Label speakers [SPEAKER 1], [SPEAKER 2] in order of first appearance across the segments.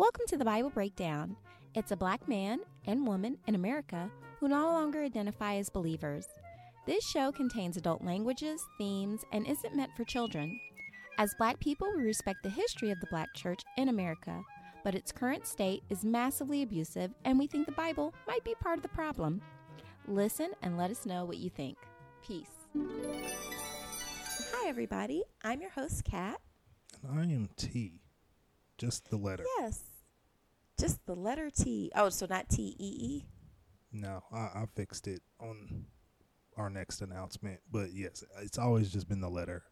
[SPEAKER 1] Welcome to the Bible Breakdown. It's a black man and woman in America who no longer identify as believers. This show contains adult languages, themes, and isn't meant for children. As black people, we respect the history of the black church in America, but its current state is massively abusive, and we think the Bible might be part of the problem. Listen and let us know what you think. Peace. Hi, everybody. I'm your host, Kat.
[SPEAKER 2] And I am T. Just the letter.
[SPEAKER 1] Yes. Just the letter T. Oh, so not T E E?
[SPEAKER 2] No, I, I fixed it on our next announcement. But yes, it's always just been the letter.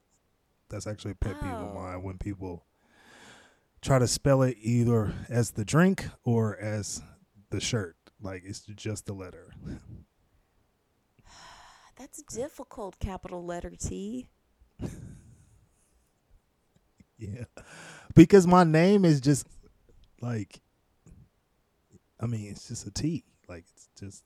[SPEAKER 2] That's actually a pet peeve of
[SPEAKER 1] Oh.
[SPEAKER 2] mine when people try to spell it either as the drink or as the shirt. Like it's just the letter.
[SPEAKER 1] That's difficult, capital letter T.
[SPEAKER 2] Yeah. Because my name is just like I mean, it's just a T. Like it's just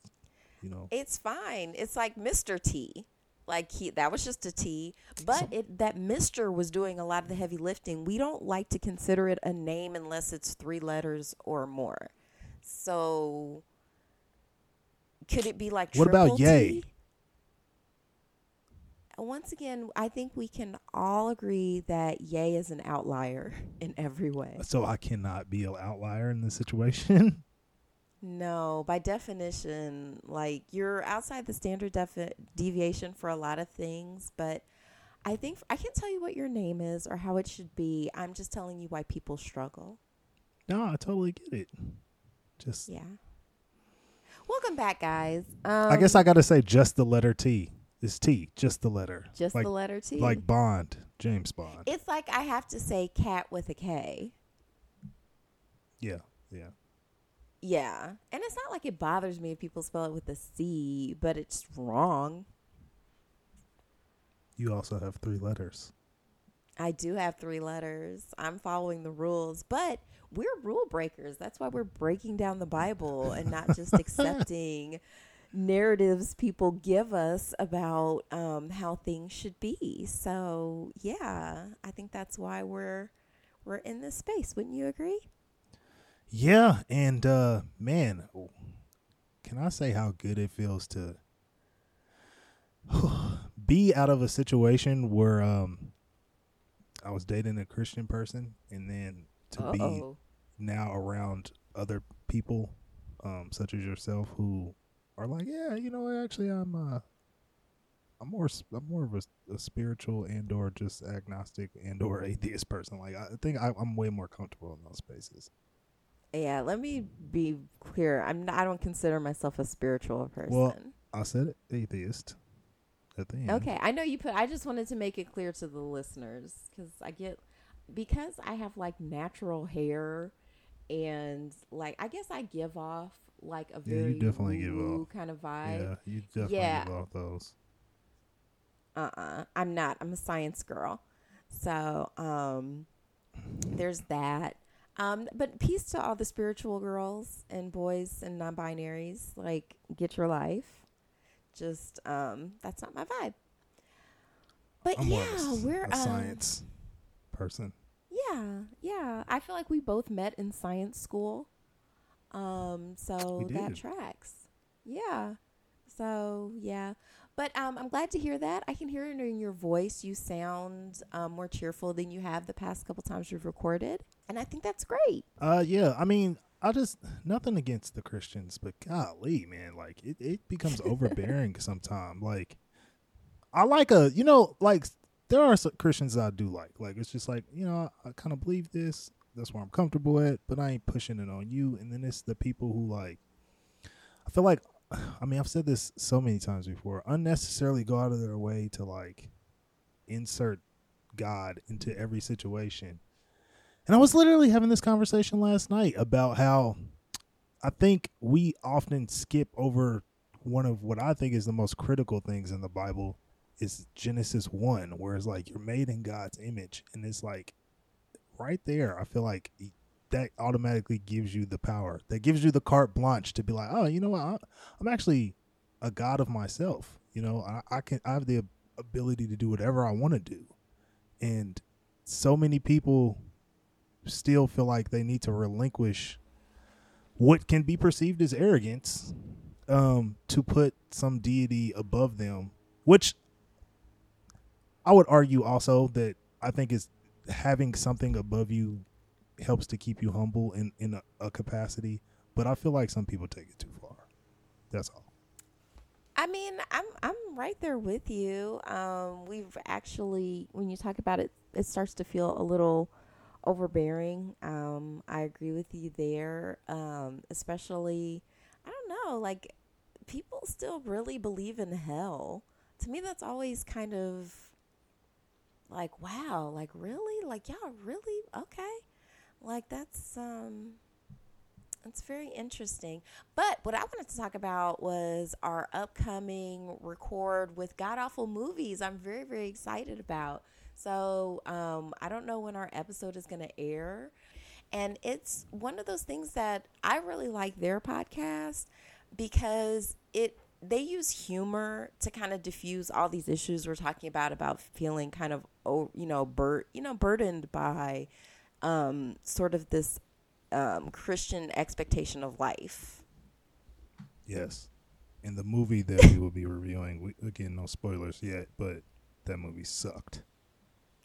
[SPEAKER 2] you know
[SPEAKER 1] It's fine. It's like Mr. T. Like he that was just a T, but it that Mr. was doing a lot of the heavy lifting. We don't like to consider it a name unless it's three letters or more. So could it be like
[SPEAKER 2] What about yay?
[SPEAKER 1] T? Once again, I think we can all agree that Yay is an outlier in every way.
[SPEAKER 2] so I cannot be an outlier in this situation.
[SPEAKER 1] No, by definition, like you're outside the standard defi- deviation for a lot of things, but I think I can't tell you what your name is or how it should be. I'm just telling you why people struggle.
[SPEAKER 2] No, I totally get it. Just
[SPEAKER 1] Yeah. Welcome back, guys. Um,
[SPEAKER 2] I guess I got to say just the letter T. It's T, just the letter.
[SPEAKER 1] just
[SPEAKER 2] like
[SPEAKER 1] the letter T.
[SPEAKER 2] like Bond, James Bond.
[SPEAKER 1] it's like I have to say cat with a K.
[SPEAKER 2] yeah, yeah.
[SPEAKER 1] Yeah, and it's not like it bothers me if people spell it with a C, but it's wrong.
[SPEAKER 2] You also have three letters.
[SPEAKER 1] I do have three letters. I'm following the rules, but we're rule breakers. That's why we're breaking down the Bible and not just accepting narratives people give us about um, how things should be. So yeah, I think that's why we're we're in this space. Wouldn't you agree?
[SPEAKER 2] Yeah, and uh man, can I say how good it feels to be out of a situation where um I was dating a Christian person and then to be
[SPEAKER 1] Uh-oh.
[SPEAKER 2] now around other people um such as yourself who are like yeah you know actually i'm uh i'm more I'm more of a, a spiritual and or just agnostic and or atheist person like i think I, i'm way more comfortable in those spaces
[SPEAKER 1] Yeah, let me be clear. I'm not, I don't consider myself a spiritual person.
[SPEAKER 2] Well, i said it, atheist at the end
[SPEAKER 1] Okay, I know you put. I just wanted to make it clear to the listeners because I get because I have like natural hair and like I guess I give off like a
[SPEAKER 2] Yeah, you
[SPEAKER 1] very
[SPEAKER 2] definitely give off.
[SPEAKER 1] kind of vibe.
[SPEAKER 2] yeah you definitely
[SPEAKER 1] Yeah.
[SPEAKER 2] give off those
[SPEAKER 1] Uh uh-uh, I'm not. I'm a science girl. So um, there's that. Um, but peace to all the spiritual girls and boys and non-binaries. Like, get your life. Just um, that's not my vibe. But
[SPEAKER 2] i'm
[SPEAKER 1] yeah,
[SPEAKER 2] a,
[SPEAKER 1] we're
[SPEAKER 2] a
[SPEAKER 1] um,
[SPEAKER 2] science person
[SPEAKER 1] Yeah, yeah. I feel like we both met in science school. Um, so that tracks. Yeah. So yeah. But um, I'm glad to hear that. I can hear it in your voice. You sound um, more cheerful than you have the past couple times you've recorded, and I think that's great.
[SPEAKER 2] Uh, yeah. I mean, I just nothing against the Christians, but golly, man, like it, it becomes overbearing sometimes. Like, I like a, you know, like there are some Christians I do like. Like it's just like you know, I, I kind of believe this. That's where I'm comfortable at, but I ain't pushing it on you. And then it's the people who like, I feel like, I mean, I've said this so many times before. Unnecessarily go out of their way to like insert God into every situation. And I was literally having this conversation last night about how I think we often skip over one of what I think is the most critical things in the Bible is Genesis 1, where it's like you're made in God's image. And it's like right there, I feel like that automatically gives you the power, that gives you the carte blanche to be like, oh, you know what? I'm actually a God of myself. You know, I, I can, I have the ability to do whatever I want to do. And so many people still feel like they need to relinquish what can be perceived as arrogance um, to put some deity above them, which I would argue also that I think is having something above you helps to keep you humble in in a, a capacity. But I feel like some people take it too far. That's all.
[SPEAKER 1] I mean, I'm I'm right there with you. Um, we've actually, when you talk about it, it starts to feel a little overbearing. Um, I agree with you there. Um, especially, I don't know, like people still really believe in hell. To me, that's always kind of like, wow, like really, like y'all really okay, like that's um it's very interesting. But what I wanted to talk about was our upcoming record with God Awful Movies. I'm very, very excited about. So um, I don't know when our episode is going to air. And it's one of those things that I really like their podcast because it they use humor to kind of diffuse all these issues we're talking about about feeling kind of oh you know bur- you know burdened by um, sort of this um, Christian expectation of life.
[SPEAKER 2] Yes. In the movie that we will be reviewing, we, again, no spoilers yet, but that movie sucked.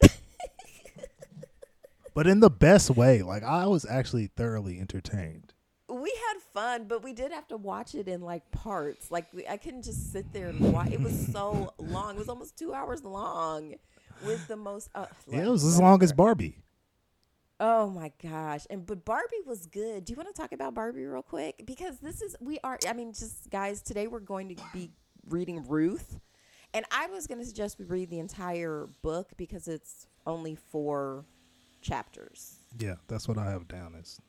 [SPEAKER 2] but in the best way. Like, I was actually thoroughly entertained.
[SPEAKER 1] We had fun, but we did have to watch it in like parts. Like, we, I couldn't just sit there and watch. It was so long. It was almost two hours long with the most. Uh,
[SPEAKER 2] yeah, it was as long as Barbie.
[SPEAKER 1] Oh my gosh. And but Barbie was good. Do you want to talk about Barbie real quick? Because this is we are I mean just guys, today we're going to be reading Ruth. And I was going to suggest we read the entire book because it's only 4 chapters.
[SPEAKER 2] Yeah, that's what I have down as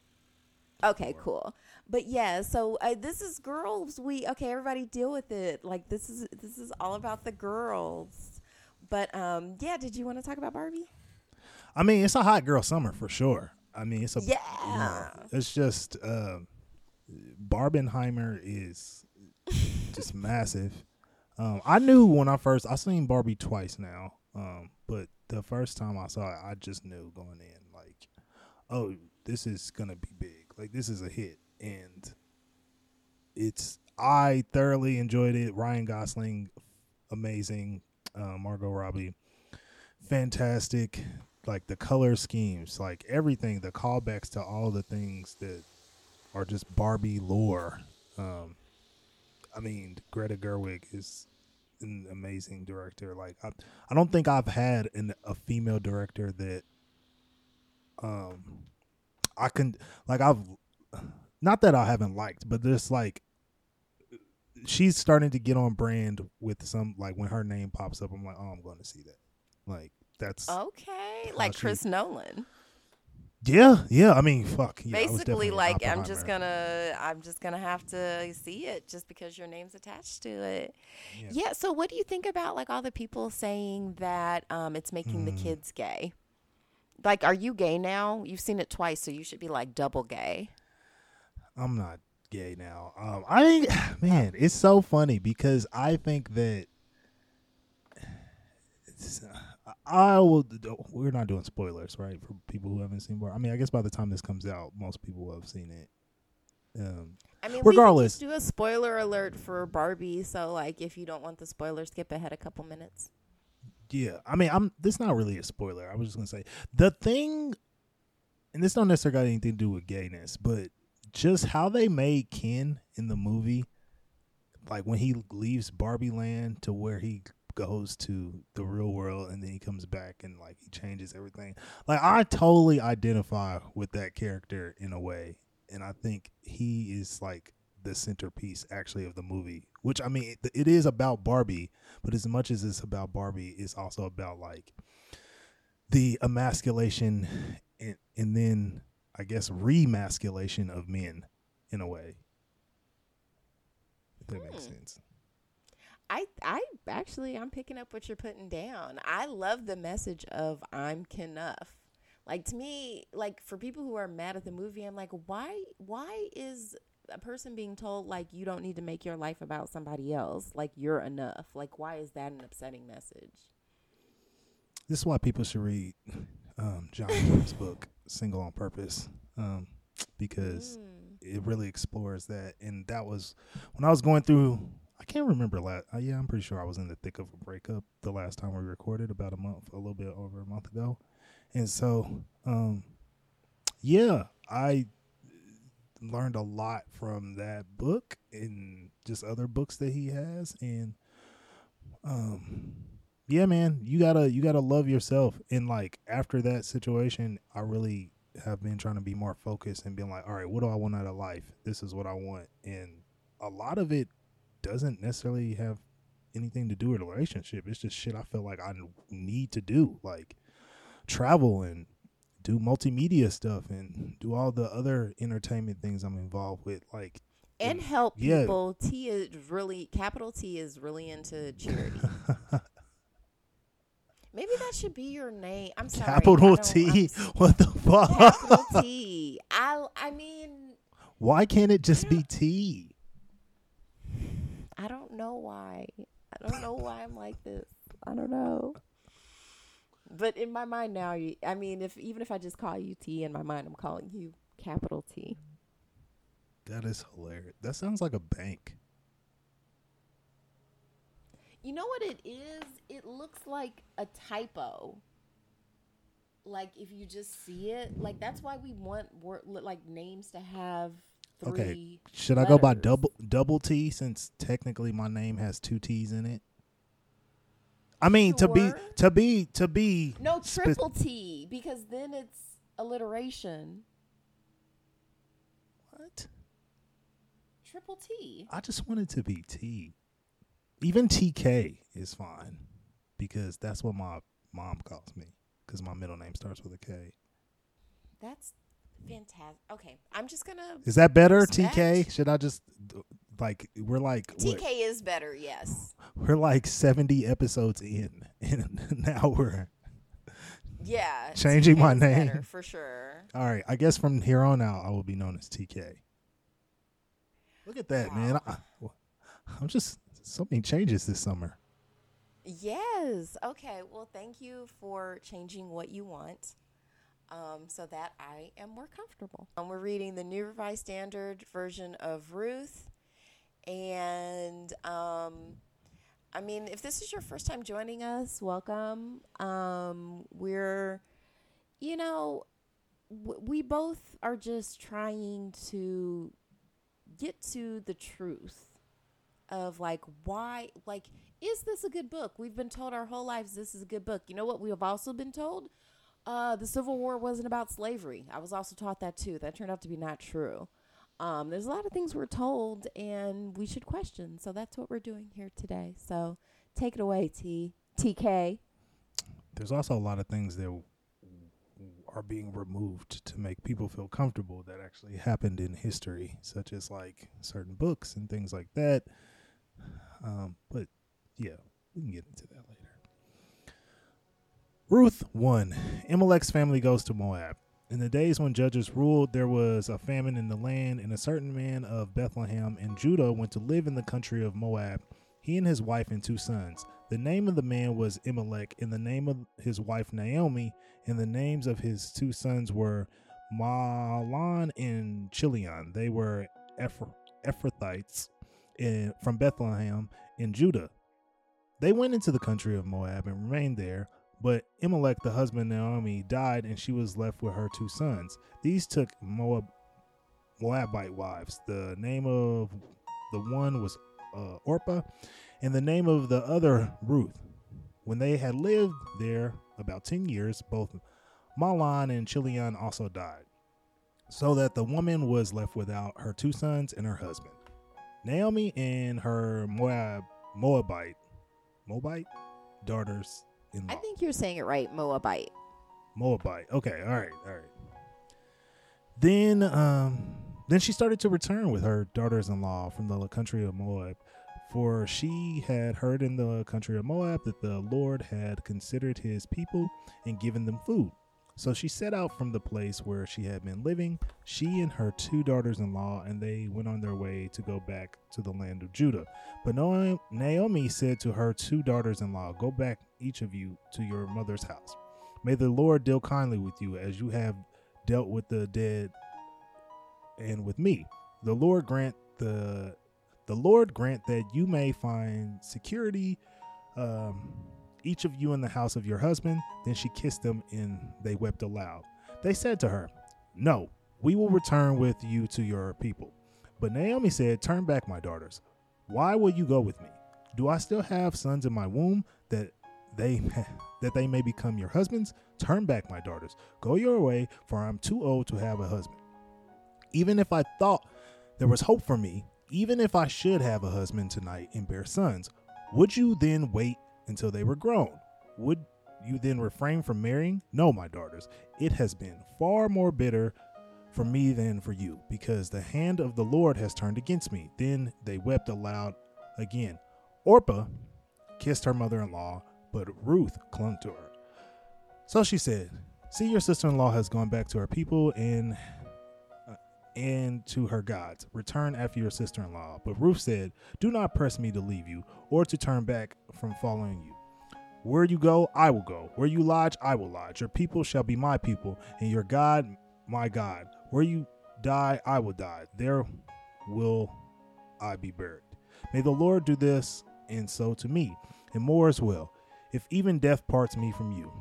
[SPEAKER 1] Okay, cool. But yeah, so uh, this is girls we okay, everybody deal with it. Like this is this is all about the girls. But um yeah, did you want to talk about Barbie?
[SPEAKER 2] I mean, it's a hot girl summer for sure. I mean, it's a
[SPEAKER 1] yeah.
[SPEAKER 2] You know, it's just uh, Barbenheimer is just massive. Um, I knew when I first I seen Barbie twice now, um, but the first time I saw it, I just knew going in like, oh, this is gonna be big. Like this is a hit, and it's I thoroughly enjoyed it. Ryan Gosling, amazing. Uh, Margot Robbie, fantastic like the color schemes, like everything, the callbacks to all the things that are just Barbie lore. Um, I mean, Greta Gerwig is an amazing director. Like, I, I don't think I've had an, a female director that, um, I can like I've not that I haven't liked, but just like she's starting to get on brand with some like when her name pops up, I'm like, oh, I'm going to see that. Like that's
[SPEAKER 1] okay, like Chris Nolan.
[SPEAKER 2] Yeah, yeah. I mean, fuck. Yeah,
[SPEAKER 1] Basically, like I'm just gonna, I'm just gonna have to see it just because your name's attached to it. Yeah. yeah so, what do you think about like all the people saying that um, it's making mm. the kids gay? Like, are you gay now? You've seen it twice, so you should be like double gay.
[SPEAKER 2] I'm not gay now. Um, I man, it's so funny because I think that. It's, uh, I will. We're not doing spoilers, right? For people who haven't seen Barbie. I mean, I guess by the time this comes out, most people will have seen it. Um,
[SPEAKER 1] I mean, regardless, do a spoiler alert for Barbie. So, like, if you don't want the spoiler, skip ahead a couple minutes.
[SPEAKER 2] Yeah, I mean, I'm. This not really a spoiler. I was just gonna say the thing, and this don't necessarily got anything to do with gayness, but just how they made Ken in the movie, like when he leaves Barbie Land to where he goes to the real world and then he comes back and like he changes everything. Like I totally identify with that character in a way, and I think he is like the centerpiece actually of the movie. Which I mean, it, it is about Barbie, but as much as it's about Barbie, it's also about like the emasculation and, and then I guess remasculation of men in a way. If that hmm. makes sense.
[SPEAKER 1] I I actually I'm picking up what you're putting down. I love the message of I'm Kenough. Like to me, like for people who are mad at the movie, I'm like, why why is a person being told like you don't need to make your life about somebody else, like you're enough? Like why is that an upsetting message?
[SPEAKER 2] This is why people should read um, John book single on purpose um, because
[SPEAKER 1] Mm.
[SPEAKER 2] it really explores that. And that was when I was going through. I can't remember last. Uh, yeah, I'm pretty sure I was in the thick of a breakup the last time we recorded about a month, a little bit over a month ago, and so um, yeah, I learned a lot from that book and just other books that he has. And um yeah man you gotta you gotta love yourself. And like after that situation i really have been trying to be more focused and being like all right what do i want out of life? This is what i want. And a lot of it doesn't necessarily have anything to do with a relationship it's just shit i feel like i need to do like travel and do multimedia stuff and do all the other entertainment things i'm involved with like
[SPEAKER 1] And help
[SPEAKER 2] Yeah.
[SPEAKER 1] people. T is really capital T is really into charity. Maybe that should be your name. I'm sorry.
[SPEAKER 2] Capital t
[SPEAKER 1] I'm
[SPEAKER 2] what the fuck
[SPEAKER 1] Capital T. I I mean,
[SPEAKER 2] why can't it just be t
[SPEAKER 1] I don't know why. I don't know why I'm like this. I don't know. But in my mind now, you, I mean, if even if I just call you T, in my mind, I'm calling you capital T.
[SPEAKER 2] that is hilarious that sounds like a bank
[SPEAKER 1] You know what it is? It looks like a typo. Like if you just see it, like that's why we want word, like names to have three.
[SPEAKER 2] Okay, should i go by double double t since technically my name has two t's in it i mean to be to be to be
[SPEAKER 1] No,
[SPEAKER 2] spe-
[SPEAKER 1] triple T because then it's alliteration.
[SPEAKER 2] what
[SPEAKER 1] Triple T.
[SPEAKER 2] I just want it to be T. Even TK is fine because that's what my mom calls me because my middle name starts with a K.
[SPEAKER 1] That's fantastic. Okay, I'm just gonna.
[SPEAKER 2] Is that better,
[SPEAKER 1] Respect.
[SPEAKER 2] TK? Should I just like we're like
[SPEAKER 1] TK is better. Yes.
[SPEAKER 2] we're like 70 episodes in and now we're
[SPEAKER 1] Yeah.
[SPEAKER 2] Changing
[SPEAKER 1] TK
[SPEAKER 2] my
[SPEAKER 1] is better,
[SPEAKER 2] name.
[SPEAKER 1] for sure.
[SPEAKER 2] all right. I guess from here on out I will be known as TK. Look at that, man. I, I'm just so many changes this summer.
[SPEAKER 1] Yes. Okay. Well, thank you for changing what you want um, so that I am more comfortable. Um, we're reading the New Revised Standard version of Ruth. And um, I mean, if this is your first time joining us, welcome. Um, we're, you know, w- we both are just trying to get to the truth of like why like is this a good book we've been told our whole lives this is a good book you know what we have also been told uh, the civil war wasn't about slavery. I was also taught that too. That turned out to be not true. Um, there's a lot of things we're told and we should question. So that's what we're doing here today. So take it away t tk
[SPEAKER 2] there's also a lot of things that are being removed to make people feel comfortable that actually happened in history, such as like certain books and things like that. Um, but yeah, we can get into that. Ruth 1. Imelech's family goes to Moab. In the days when judges ruled, there was a famine in the land, and a certain man of Bethlehem in Judah went to live in the country of Moab, he and his wife and two sons. The name of the man was Imelech, and the name of his wife Naomi, and the names of his two sons were Mahlon and Chilion. They were Ephr- Ephrathites from Bethlehem in Judah. They went into the country of Moab and remained there, but Imelech, the husband of Naomi, died, and she was left with her two sons. These took Moab Moabite wives. The name of the one was uh, Orpah, and the name of the other Ruth. When they had lived there about ten years, both Mahlon and Chilion also died, so that the woman was left without her two sons and her husband. Naomi and her Moab Moabite Moabite daughters in
[SPEAKER 1] i think you're saying it right moabite
[SPEAKER 2] Moabite. Okay, all right, all right. Then, um, then she started to return with her daughters-in-law from the country of Moab, for she had heard in the country of Moab that the Lord had considered His people and given them food. So she set out from the place where she had been living, she and her two daughters-in-law, and they went on their way to go back to the land of Judah. But Naomi- Naomi said to her two daughters-in-law, "Go back, each of you, to your mother's house." May the Lord deal kindly with you as you have dealt with the dead and with me. The Lord grant the the Lord grant that you may find security, um, each of you in the house of your husband. Then she kissed them, and they wept aloud. They said to her, No, we will return with you to your people. But Naomi said, Turn back, my daughters. Why will you go with me? Do I still have sons in my womb that they that they may become your husbands? Turn back, my daughters. Go your way, for I'm too old to have a husband. Even if I thought there was hope for me, even if I should have a husband tonight and bear sons, would you then wait until they were grown? Would you then refrain from marrying? No, my daughters. It has been far more bitter for me than for you, because the hand of the Lord has turned against me. Then they wept aloud again. Orpah kissed her mother in law, but Ruth clung to her. So she said, See, your sister in law has gone back to her people and uh, and to her gods. Return after your sister in law. But Ruth said, Do not press me to leave you or to turn back from following you. Where you go, I will go. Where you lodge, I will lodge. Your people shall be my people, and your God, my God. Where you die, I will die. There will I be buried. May the Lord do this and so to me, and more as well, if even death parts me from you.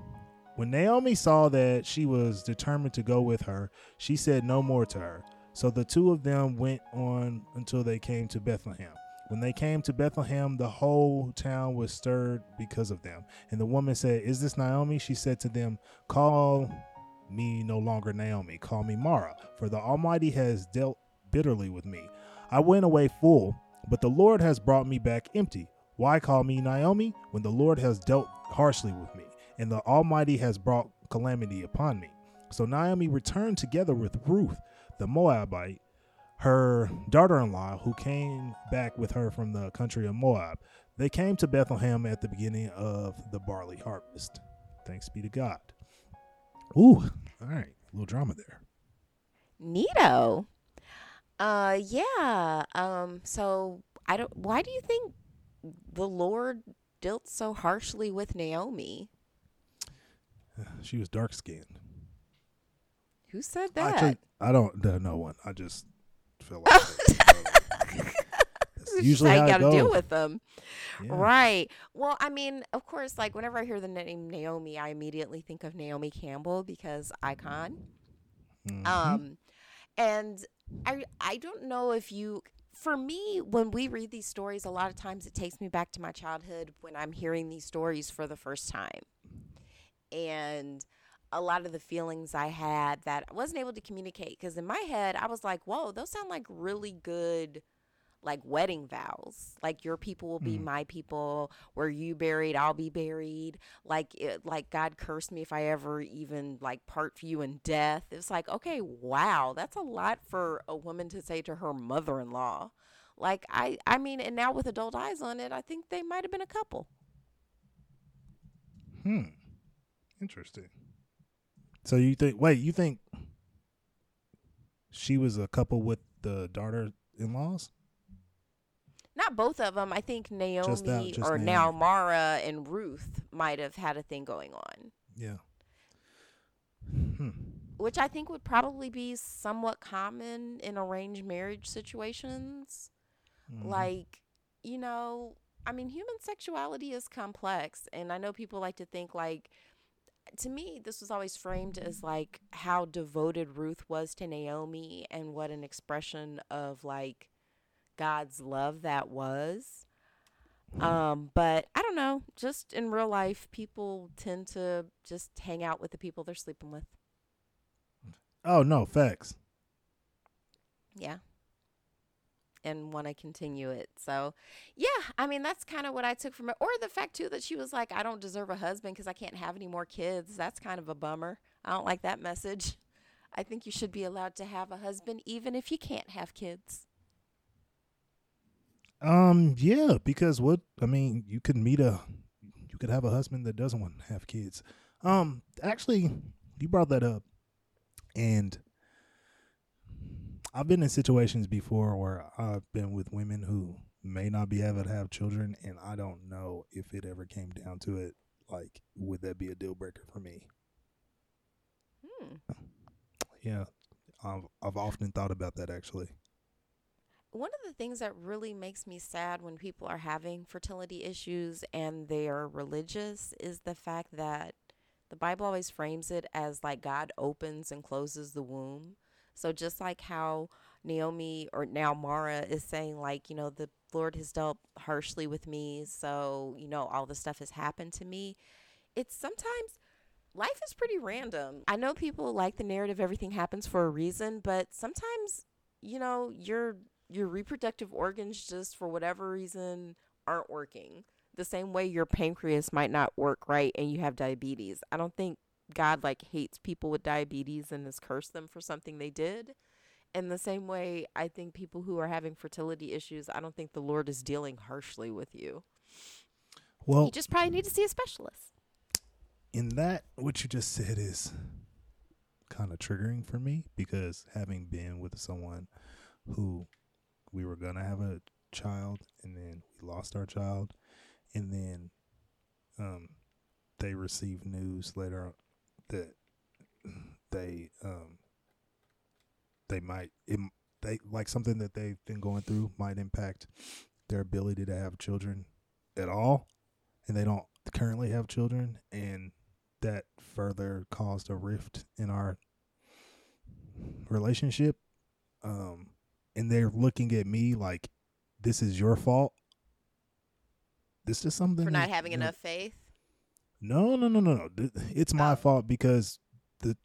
[SPEAKER 2] When Naomi saw that she was determined to go with her, she said no more to her. So the two of them went on until they came to Bethlehem. When they came to Bethlehem, the whole town was stirred because of them. And the woman said, Is this Naomi? She said to them, Call me no longer Naomi, call me Mara, for the Almighty has dealt bitterly with me. I went away full, but the Lord has brought me back empty. Why call me Naomi when the Lord has dealt harshly with me, and the Almighty has brought calamity upon me? So Naomi returned together with Ruth, the Moabite, her daughter in law, who came back with her from the country of Moab. They came to Bethlehem at the beginning of the barley harvest. Thanks be to God. Ooh, all right, a little drama there.
[SPEAKER 1] Neato. Uh, yeah. Um, so I don't. Why do you think the Lord dealt so harshly with Naomi?
[SPEAKER 2] She was dark skinned.
[SPEAKER 1] Who said that?
[SPEAKER 2] Actually, I don't know no one. I just feel like usually
[SPEAKER 1] how you got to deal with them.
[SPEAKER 2] Yeah.
[SPEAKER 1] Right. Well, I mean, of course, like whenever I hear the name Naomi, I immediately think of Naomi Campbell because icon.
[SPEAKER 2] Mhm.
[SPEAKER 1] Um, and I I don't know if you. For me, when we read these stories, a lot of times it takes me back to my childhood when I'm hearing these stories for the first time, and a lot of the feelings I had that I wasn't able to communicate because in my head I was like, "Whoa, those sound like really good." Like wedding vows like your people will be
[SPEAKER 2] Mm.
[SPEAKER 1] my people where you buried i'll be buried like it, like god cursed me if i ever even like part for you in death it's like okay wow that's a lot for a woman to say to her mother-in-law like i i mean and now with adult eyes on it i think they might have been a couple
[SPEAKER 2] Hmm. Interesting. So you think? Wait, you think she was a couple with the daughter-in-laws?
[SPEAKER 1] Not both of them i think naomi
[SPEAKER 2] Just that- just
[SPEAKER 1] or now
[SPEAKER 2] Naomi.
[SPEAKER 1] mara and ruth might have had a thing going on
[SPEAKER 2] Yeah. Hmm.
[SPEAKER 1] which I think would probably be somewhat common in arranged marriage situations.
[SPEAKER 2] Mhm.
[SPEAKER 1] Like, you know, I mean, human sexuality is complex. And I know people like to think, like, to me, this was always framed as like how devoted Ruth was to Naomi and what an expression of like God's love that was. Um, but I don't know, just in real life, people tend to just hang out with the people they're sleeping with.
[SPEAKER 2] Oh no, facts.
[SPEAKER 1] Yeah. And want to continue it. So, yeah, I mean, that's kind of what I took from it. Or the fact, too, that she was like, I don't deserve a husband because I can't have any more kids. That's kind of a bummer. I don't like that message. I think you should be allowed to have a husband even if you can't have kids.
[SPEAKER 2] Um, yeah, because what I mean, you could meet a, you could have a husband that doesn't want to have kids. Um, actually, you brought that up, and I've been in situations before where I've been with women who may not be able to have children, and I don't know if it ever came down to it. Like, would that be a deal breaker for me?
[SPEAKER 1] Hmm.
[SPEAKER 2] yeah. I've I've often thought about that actually.
[SPEAKER 1] One of the things that really makes me sad when people are having fertility issues and they are religious is the fact that the Bible always frames it as like God opens and closes the womb. So just like how Naomi or now Mara is saying like, you know, the Lord has dealt harshly with me, so, you know, all this stuff has happened to me. It's sometimes life is pretty random. I know people like the narrative everything happens for a reason, but sometimes, you know, your your reproductive organs just for whatever reason aren't working. The same way your pancreas might not work right and you have diabetes. I don't think God like hates people with diabetes and has cursed them for something they did. In the same way, I think people who are having fertility issues, I don't think the Lord is dealing harshly with you.
[SPEAKER 2] Well,
[SPEAKER 1] You just probably need to see a specialist.
[SPEAKER 2] in that what you just said is kind of triggering for me because having been with someone who we were gonna have a child and then we lost our child and then um they received news later that they um they might it, they like something that they've been going through might impact their ability to have children at all and they don't currently have children and that further caused a rift in our relationship um and they're looking at me like this is your fault this is something
[SPEAKER 1] For not having
[SPEAKER 2] that-
[SPEAKER 1] enough faith.
[SPEAKER 2] no no no no no it's my
[SPEAKER 1] Oh.
[SPEAKER 2] fault because the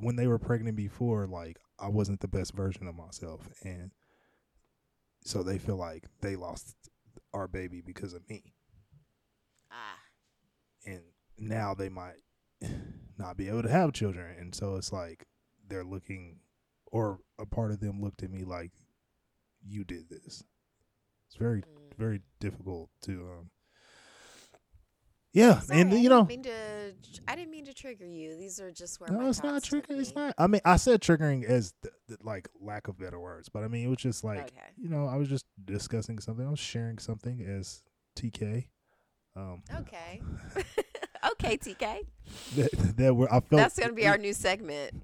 [SPEAKER 2] when they were pregnant before like i wasn't the best version of myself and so they feel like they lost our baby because of me
[SPEAKER 1] Ah.
[SPEAKER 2] and now they might not be able to have children and so it's like they're looking or a part of them looked at me like you did this it's very
[SPEAKER 1] Mm.
[SPEAKER 2] very difficult to um yeah
[SPEAKER 1] Sorry,
[SPEAKER 2] and you know I
[SPEAKER 1] didn't mean to, I didn't mean to trigger you. These are just where
[SPEAKER 2] no it's not triggering it's not i mean i said triggering as the, the, like lack of better words but i mean it was just like
[SPEAKER 1] Okay.
[SPEAKER 2] you know i was just discussing something i was sharing something as tk um
[SPEAKER 1] Okay. okay, TK.
[SPEAKER 2] that, that were i felt
[SPEAKER 1] That's going to be our new segment.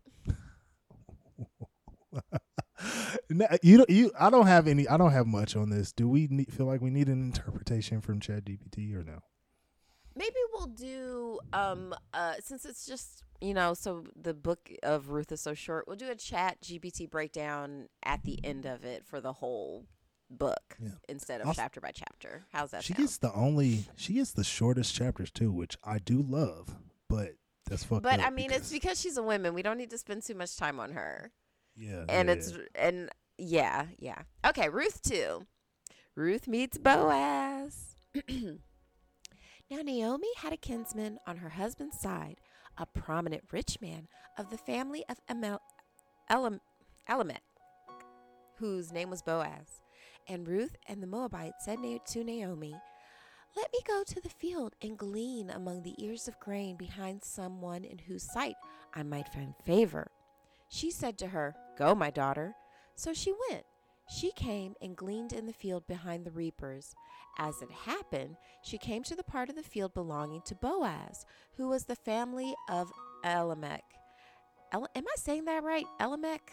[SPEAKER 2] No, you don't. You. I don't have any. I don't have much on this. Do we need, feel like we need an interpretation from Chat GPT or no?
[SPEAKER 1] Maybe we'll do um uh since it's just, you know, so the book of Ruth is so short, we'll do a chat GPT breakdown at the end of it for the whole book
[SPEAKER 2] Yeah.
[SPEAKER 1] instead of
[SPEAKER 2] Also-
[SPEAKER 1] chapter by chapter. How's that
[SPEAKER 2] She
[SPEAKER 1] sound?
[SPEAKER 2] gets the only. She gets the shortest chapters too, which I do love. But that's fucked
[SPEAKER 1] but I mean, it's
[SPEAKER 2] because-
[SPEAKER 1] because she's a woman. We don't need to spend too much time on her.
[SPEAKER 2] Yeah,
[SPEAKER 1] and
[SPEAKER 2] yeah,
[SPEAKER 1] it's and yeah, yeah. Okay, Ruth too. Ruth meets Boaz. now Naomi had a kinsman on her husband's side, a prominent rich man of the family of Emel- Elam- Elimelech, whose name was Boaz. And Ruth and the Moabites said to Naomi, Let me go to the field and glean among the ears of grain behind someone in whose sight I might find favor. She said to her, Go, my daughter. So she went. She came and gleaned in the field behind the reapers. As it happened, she came to the part of the field belonging to Boaz, who was the family of Elimelech. El- Am I saying that right? Elimelech?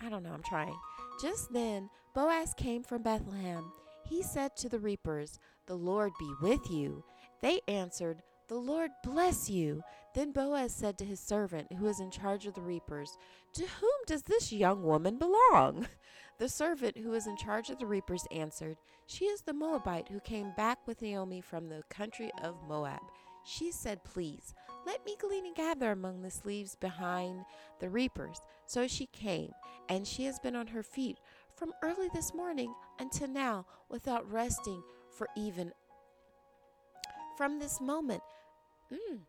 [SPEAKER 1] I don't know, I'm trying. Just then, Boaz came from Bethlehem. He said to the reapers, The Lord be with you. They answered, The Lord bless you. Then Boaz said to his servant, who was in charge of the reapers, To whom does this young woman belong? The servant who was in charge of the reapers answered, She is the Moabite who came back with Naomi from the country of Moab. She said, Please, let me glean and gather among the sleeves behind the reapers. So she came, and she has been on her feet from early this morning until now without resting for even from this moment. Mm,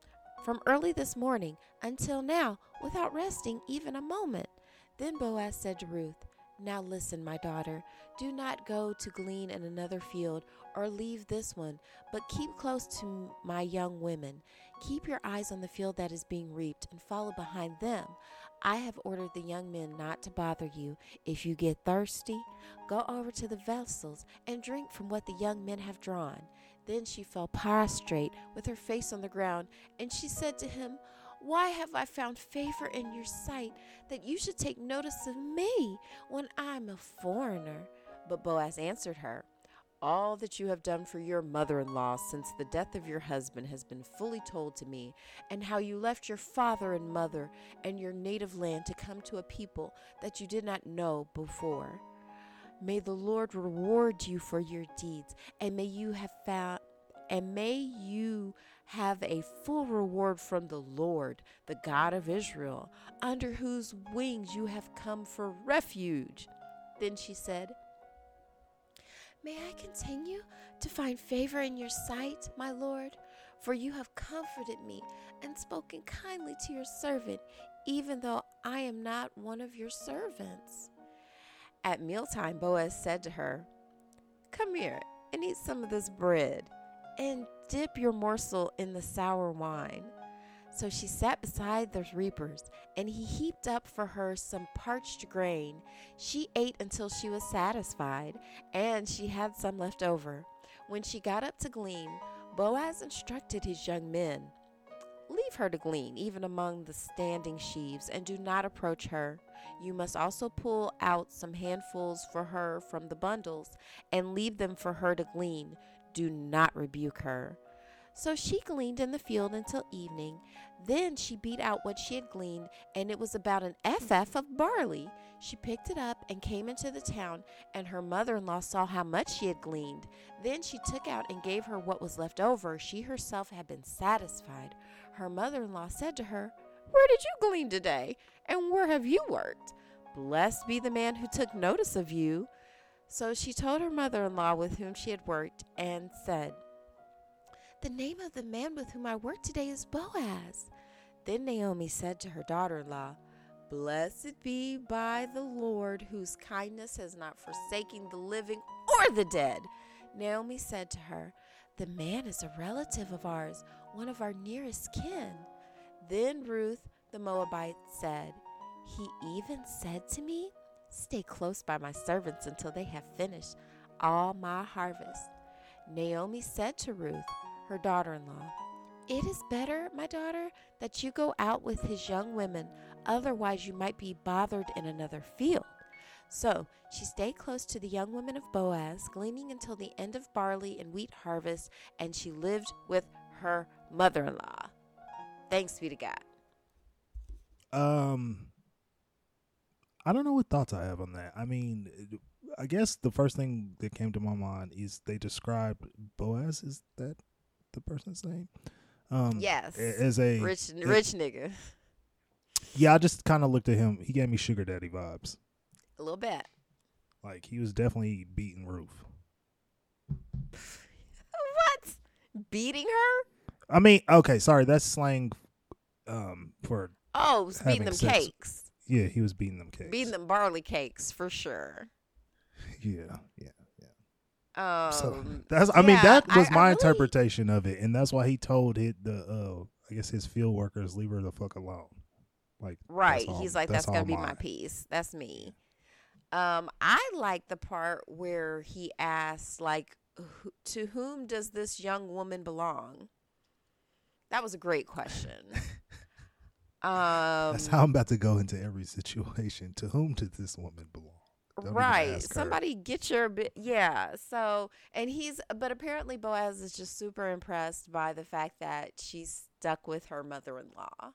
[SPEAKER 1] from early this morning until now without resting even a moment. Then Boaz said to Ruth, Now listen, my daughter, do not go to glean in another field or leave this one, but keep close to my young women. Keep your eyes on the field that is being reaped and follow behind them. I have ordered the young men not to bother you. If you get thirsty, go over to the vessels and drink from what the young men have drawn. Then she fell prostrate with her face on the ground, and she said to him, Why have I found favor in your sight that you should take notice of me when I'm a foreigner? But Boaz answered her, All that you have done for your mother in law since the death of your husband has been fully told to me, and how you left your father and mother and your native land to come to a people that you did not know before. May the Lord reward you for your deeds, and may you have found and may you have a full reward from the Lord, the God of Israel, under whose wings you have come for refuge. Then she said, May I continue to find favor in your sight, my Lord? For you have comforted me and spoken kindly to your servant, even though I am not one of your servants. At mealtime, Boaz said to her, Come here and eat some of this bread, and dip your morsel in the sour wine. So she sat beside the reapers, and he heaped up for her some parched grain. She ate until she was satisfied, and she had some left over. When she got up to glean, Boaz instructed his young men Leave her to glean, even among the standing sheaves, and do not approach her. You must also pull out some handfuls for her from the bundles, and leave them for her to glean. Do not rebuke her. So she gleaned in the field until evening. Then she beat out what she had gleaned, and it was about an ephah of barley. She picked it up and came into the town, and her mother in law saw how much she had gleaned. Then she took out and gave her what was left over. She herself had been satisfied. Her mother in law said to her, Where did you glean today? And where have you worked? Blessed be the man who took notice of you. So she told her mother in law with whom she had worked, and said, the name of the man with whom I work today is Boaz. Then Naomi said to her daughter in law, Blessed be by the Lord, whose kindness has not forsaken the living or the dead. Naomi said to her, The man is a relative of ours, one of our nearest kin. Then Ruth the Moabite said, He even said to me, Stay close by my servants until they have finished all my harvest. Naomi said to Ruth, her daughter in law. It is better, my daughter, that you go out with his young women, otherwise, you might be bothered in another field. So she stayed close to the young women of Boaz, gleaning until the end of barley and wheat harvest, and she lived with her mother in law. Thanks be to God.
[SPEAKER 2] Um, I don't know what thoughts I have on that. I mean, I guess the first thing that came to my mind is they described Boaz. Is that the person's name?
[SPEAKER 1] Um, yes,
[SPEAKER 2] as a
[SPEAKER 1] rich rich nigga.
[SPEAKER 2] Yeah, I just kind of looked at him. He gave me sugar daddy vibes.
[SPEAKER 1] A little bit.
[SPEAKER 2] Like he was definitely beating Ruth.
[SPEAKER 1] what? Beating her?
[SPEAKER 2] I mean, okay, sorry, that's slang um for
[SPEAKER 1] Oh, beating them sex. cakes.
[SPEAKER 2] Yeah, he was beating them cakes.
[SPEAKER 1] Beating them barley cakes for sure.
[SPEAKER 2] Yeah, yeah.
[SPEAKER 1] Um,
[SPEAKER 2] so that's I yeah, mean that was I, my I really, interpretation of it, and that's why he told it the uh I guess his field workers leave her the fuck alone. Like
[SPEAKER 1] right, all, he's like that's, that's gonna be mine. my piece. That's me. Um, I like the part where he asks like, to whom does this young woman belong? That was a great question.
[SPEAKER 2] um, that's how I'm about to go into every situation. To whom does this woman belong?
[SPEAKER 1] Don't right. Somebody get your bit. Yeah. So, and he's, but apparently Boaz is just super impressed by the fact that she's stuck with her mother in law.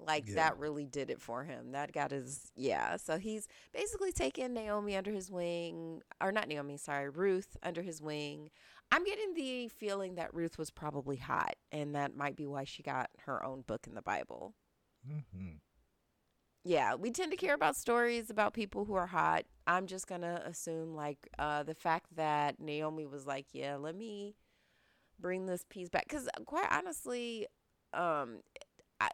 [SPEAKER 1] Like yeah. that really did it for him. That got his, yeah. So he's basically taken Naomi under his wing, or not Naomi, sorry, Ruth under his wing. I'm getting the feeling that Ruth was probably hot, and that might be why she got her own book in the Bible. Mm-hmm yeah, we tend to care about stories about people who are hot. I'm just gonna assume like uh, the fact that Naomi was like, yeah, let me bring this piece back because quite honestly, um, I,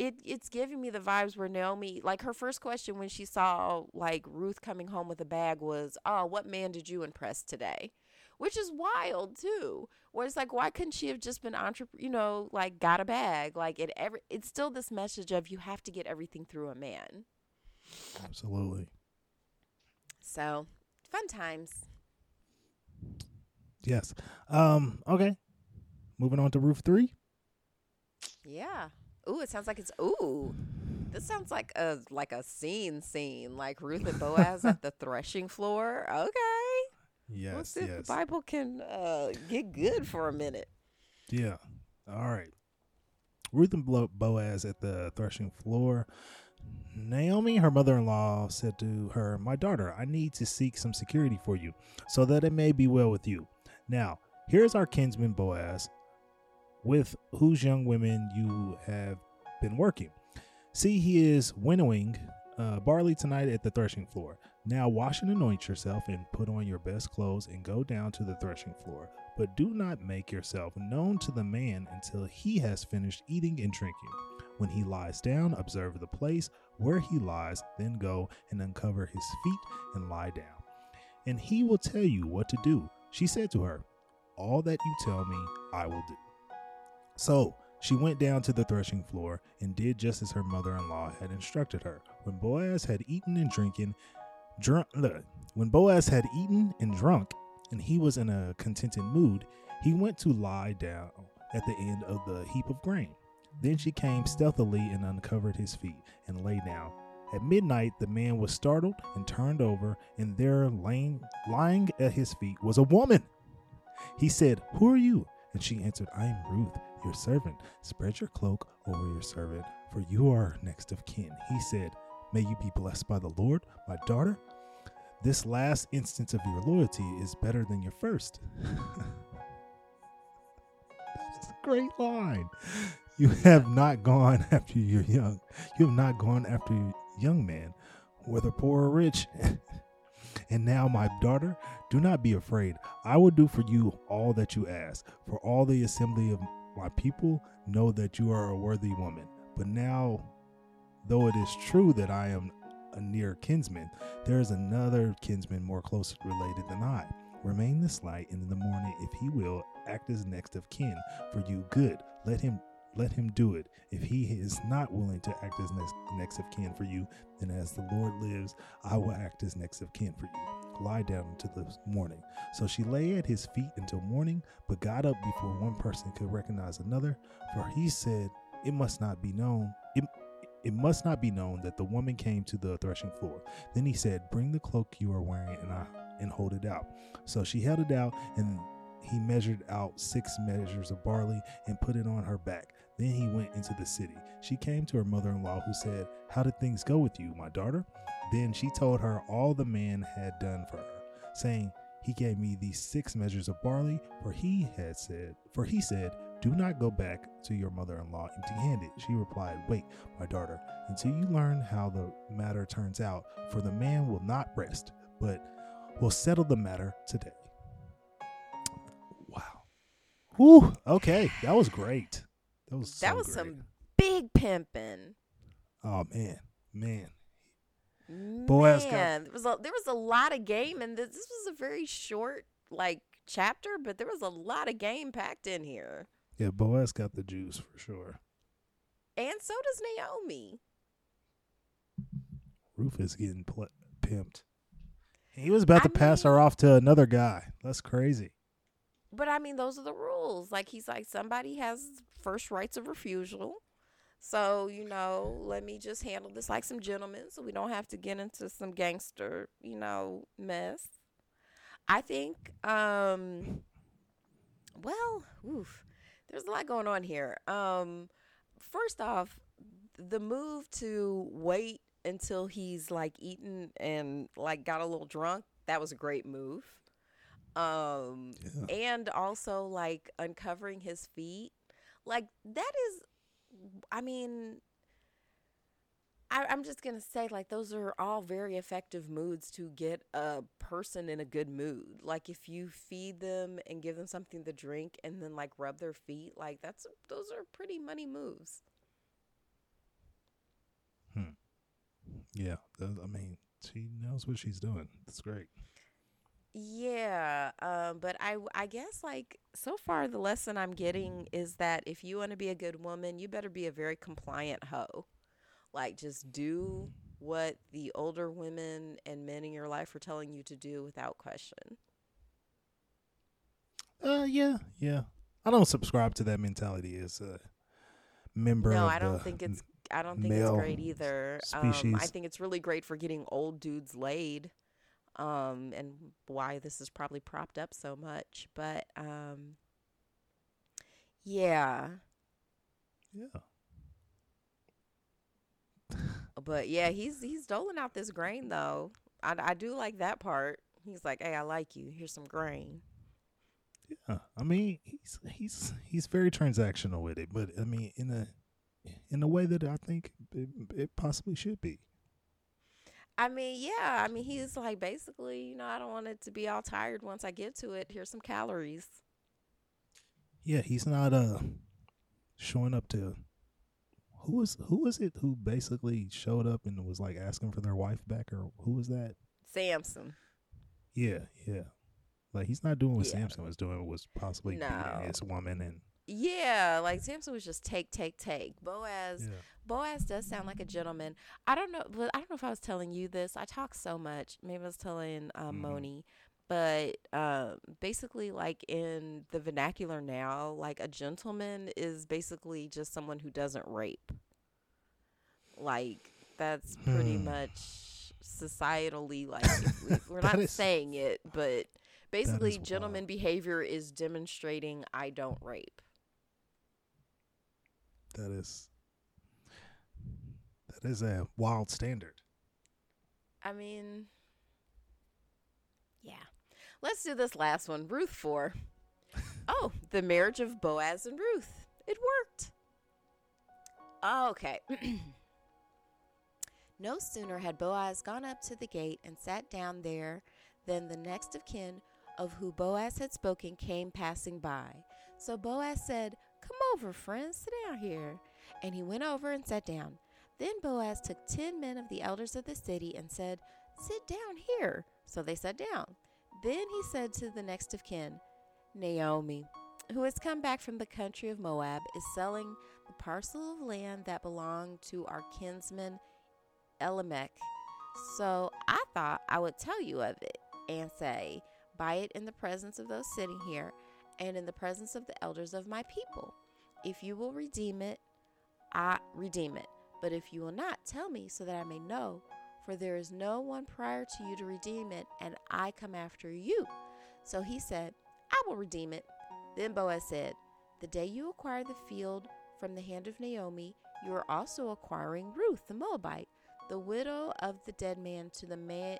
[SPEAKER 1] it it's giving me the vibes where Naomi like her first question when she saw like Ruth coming home with a bag was, oh, what man did you impress today? Which is wild too. Where it's like, why couldn't she have just been entre, you know, like got a bag? Like it ever, it's still this message of you have to get everything through a man.
[SPEAKER 2] Absolutely.
[SPEAKER 1] So fun times.
[SPEAKER 2] Yes. Um. Okay. Moving on to Ruth three.
[SPEAKER 1] Yeah. Ooh, it sounds like it's ooh. This sounds like a like a scene scene, like Ruth and Boaz at the threshing floor. Okay.
[SPEAKER 2] Yes,
[SPEAKER 1] if
[SPEAKER 2] yes.
[SPEAKER 1] the Bible can uh, get good for a minute.
[SPEAKER 2] Yeah. All right. Ruth and Boaz at the threshing floor. Naomi, her mother in law, said to her, My daughter, I need to seek some security for you, so that it may be well with you. Now, here's our kinsman Boaz, with whose young women you have been working. See, he is winnowing uh, barley tonight at the threshing floor. Now wash and anoint yourself, and put on your best clothes, and go down to the threshing floor. But do not make yourself known to the man until he has finished eating and drinking. When he lies down, observe the place where he lies, then go and uncover his feet and lie down. And he will tell you what to do. She said to her, All that you tell me, I will do. So she went down to the threshing floor and did just as her mother in law had instructed her. When Boaz had eaten and drinking, drunk, look, when Boaz had eaten and drunk, and he was in a contented mood, he went to lie down at the end of the heap of grain. Then she came stealthily and uncovered his feet and lay down. At midnight, the man was startled and turned over, and there, lying, lying at his feet, was a woman. He said, Who are you? And she answered, I am Ruth, your servant. Spread your cloak over your servant, for you are next of kin. He said, May you be blessed by the Lord, my daughter. This last instance of your loyalty is better than your first. That's a great line. You have not gone after your young. You have not gone after your young man, whether poor or rich. and now, my daughter, do not be afraid. I will do for you all that you ask. For all the assembly of my people know that you are a worthy woman. But now, though it is true that I am a near kinsman, there is another kinsman more closely related than I. Remain this night, and in the morning, if he will, act as next of kin for you. Good. Let him let him do it. If he is not willing to act as next, next of kin for you, then as the Lord lives, I will act as next of kin for you. Lie down until the morning. So she lay at his feet until morning, but got up before one person could recognize another, for he said, It must not be known. It, must not be known that the woman came to the threshing floor. Then he said, Bring the cloak you are wearing and I and hold it out. So she held it out and he measured out six measures of barley and put it on her back. Then he went into the city. She came to her mother in law, who said, How did things go with you, my daughter? Then she told her all the man had done for her, saying, He gave me these six measures of barley, for he had said, For he said, Do not go back to your mother in law empty handed. She replied, Wait, my daughter, until you learn how the matter turns out, for the man will not rest, but will settle the matter today. Wow. Whew. Okay. That was great. That was
[SPEAKER 1] that was
[SPEAKER 2] great.
[SPEAKER 1] some big pimping.
[SPEAKER 2] Oh man, man. Boaz got-
[SPEAKER 1] Man, there was a there was a lot of game, and this, this was a very short like chapter, but there was a lot of game packed in here.
[SPEAKER 2] Yeah, Boaz got the juice for sure.
[SPEAKER 1] And so does Naomi.
[SPEAKER 2] Rufus getting pl- pimped. He was about
[SPEAKER 1] I
[SPEAKER 2] to pass her off to another guy. That's crazy.
[SPEAKER 1] But I mean, those are the rules. Like he's like somebody has first rights of refusal. So, you know, let me just handle this like some gentlemen so we don't have to get into some gangster, you know, mess. I think um well, oof. There's a lot going on here. Um first off, the move to wait until he's like eaten and like got a little drunk, that was a great move. Um
[SPEAKER 2] Yeah.
[SPEAKER 1] and also like uncovering his feet. Like that is I mean I, I'm just gonna say like those are all very effective moods to get a person in a good mood. Like if you feed them and give them something to drink and then like rub their feet, like that's those are pretty money moves.
[SPEAKER 2] Hmm. Yeah, I mean, she knows what she's doing. That's great.
[SPEAKER 1] Yeah, um, but I I guess like so far the lesson I'm getting is that if you want to be a good woman, you better be a very compliant hoe. Like just do what the older women and men in your life are telling you to do without question.
[SPEAKER 2] Uh, yeah, yeah. I don't subscribe to that mentality as a member.
[SPEAKER 1] No,
[SPEAKER 2] of
[SPEAKER 1] I don't
[SPEAKER 2] the
[SPEAKER 1] think it's. I don't think it's great either. Um, I think it's really great for getting old dudes laid, um, and why this is probably propped up so much. But um, yeah,
[SPEAKER 2] Yeah.
[SPEAKER 1] But yeah, he's he's doling out this grain though. I I do like that part. He's like, hey, I like you. Here's some grain.
[SPEAKER 2] Yeah, I mean he's he's he's very transactional with it, but I mean in a in a way that I think it, it possibly should be.
[SPEAKER 1] I mean, yeah. I mean, he's like basically, you know, I don't want it to be all tired once I get to it. Here's some calories.
[SPEAKER 2] Yeah, he's not uh showing up to who was who was it who basically showed up and was like asking for their wife back or who was that?
[SPEAKER 1] Samson.
[SPEAKER 2] Yeah, yeah. Like he's not doing what
[SPEAKER 1] Yeah.
[SPEAKER 2] Samson was doing was possibly
[SPEAKER 1] No.
[SPEAKER 2] beating his woman and
[SPEAKER 1] Yeah, like Samson was just take, take, take. Boaz,
[SPEAKER 2] yeah.
[SPEAKER 1] Boaz does sound like a gentleman. I don't know, but I don't know if I was telling you this. I talk so much. Maybe I was telling uh,
[SPEAKER 2] Mhm.
[SPEAKER 1] Moni, but um, basically, like in the vernacular now, like a gentleman is basically just someone who doesn't rape. Like that's pretty
[SPEAKER 2] Hmm.
[SPEAKER 1] much societally like we, we're not
[SPEAKER 2] is-
[SPEAKER 1] saying it, but basically,
[SPEAKER 2] wild.
[SPEAKER 1] gentleman behavior is demonstrating I don't rape.
[SPEAKER 2] That is that is a wild standard.
[SPEAKER 1] I mean. Let's do this last one. Ruth 4. oh, the marriage of Boaz and Ruth. It worked. Ah, okay. no sooner had Boaz gone up to the gate and sat down there than the next of kin of who Boaz had spoken came passing by. So Boaz said, Come over, friend, sit down here. And he went over and sat down. Then Boaz took ten men of the elders of the city and said, Sit down here. So they sat down. Then he said to the next of kin, Naomi, who has come back from the country of Moab, is selling the parcel of land that belonged to our kinsman Elimelech. So I thought I would tell you of it and say, Buy it in the presence of those sitting here and in the presence of the elders of my people. If you will redeem it, I redeem it. But if you will not, tell me so that I may know. For there is no one prior to you to redeem it, and I come after you. So he said, I will redeem it. Then Boaz said, The day you acquire the field from the hand of Naomi, you are also acquiring Ruth the Moabite, the widow of the dead man, to the man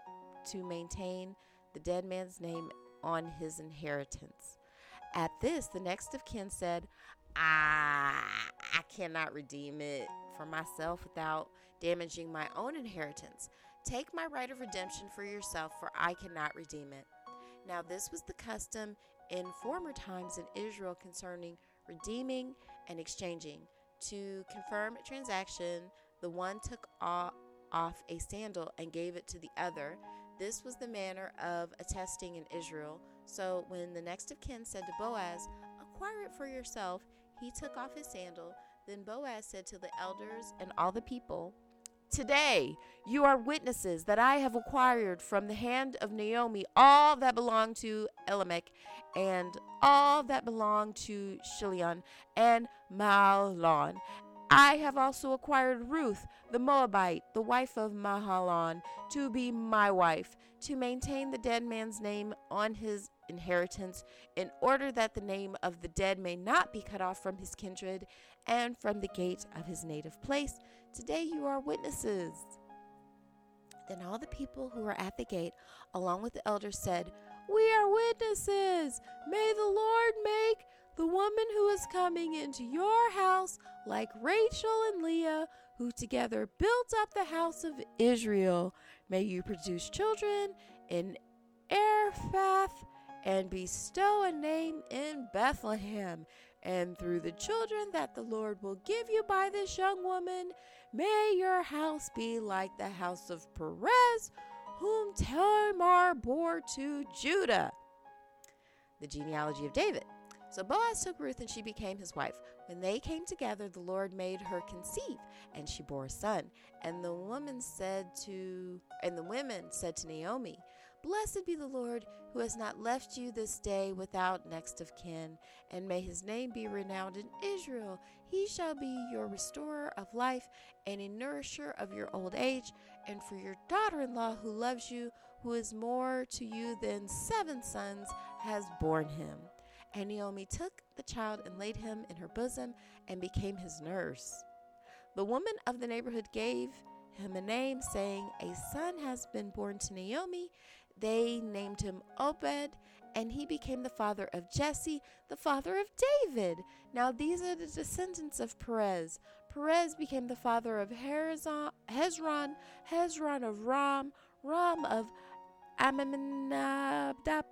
[SPEAKER 1] to maintain the dead man's name on his inheritance. At this, the next of kin said, I, I cannot redeem it for myself without damaging my own inheritance. Take my right of redemption for yourself, for I cannot redeem it. Now, this was the custom in former times in Israel concerning redeeming and exchanging. To confirm a transaction, the one took off a sandal and gave it to the other. This was the manner of attesting in Israel. So when the next of kin said to Boaz, Acquire it for yourself, he took off his sandal. Then Boaz said to the elders and all the people, Today you are witnesses that I have acquired from the hand of Naomi all that belonged to Elimelech, and all that belonged to Chilion and Mahlon. I have also acquired Ruth the Moabite, the wife of Mahalon, to be my wife, to maintain the dead man's name on his inheritance, in order that the name of the dead may not be cut off from his kindred and from the gate of his native place. Today you are witnesses. Then all the people who were at the gate, along with the elders, said, We are witnesses. May the Lord make the woman who is coming into your house like Rachel and Leah, who together built up the house of Israel. May you produce children in Ephrath and bestow a name in Bethlehem. And through the children that the Lord will give you by this young woman, may your house be like the house of Perez, whom Tamar bore to Judah. The genealogy of David. So Boaz took Ruth and she became his wife. When they came together, the Lord made her conceive, and she bore a son. And the woman said to and the women said to Naomi, Blessed be the Lord who has not left you this day without next of kin, and may his name be renowned in Israel. He shall be your restorer of life and a nourisher of your old age, and for your daughter in law who loves you, who is more to you than seven sons, has borne him. And Naomi took the child and laid him in her bosom and became his nurse. The woman of the neighborhood gave him a name, saying, A son has been born to Naomi. They named him Obed, and he became the father of Jesse, the father of David. Now, these are the descendants of Perez. Perez became the father of Hezron, Hezron of Ram, Ram of Amminadab,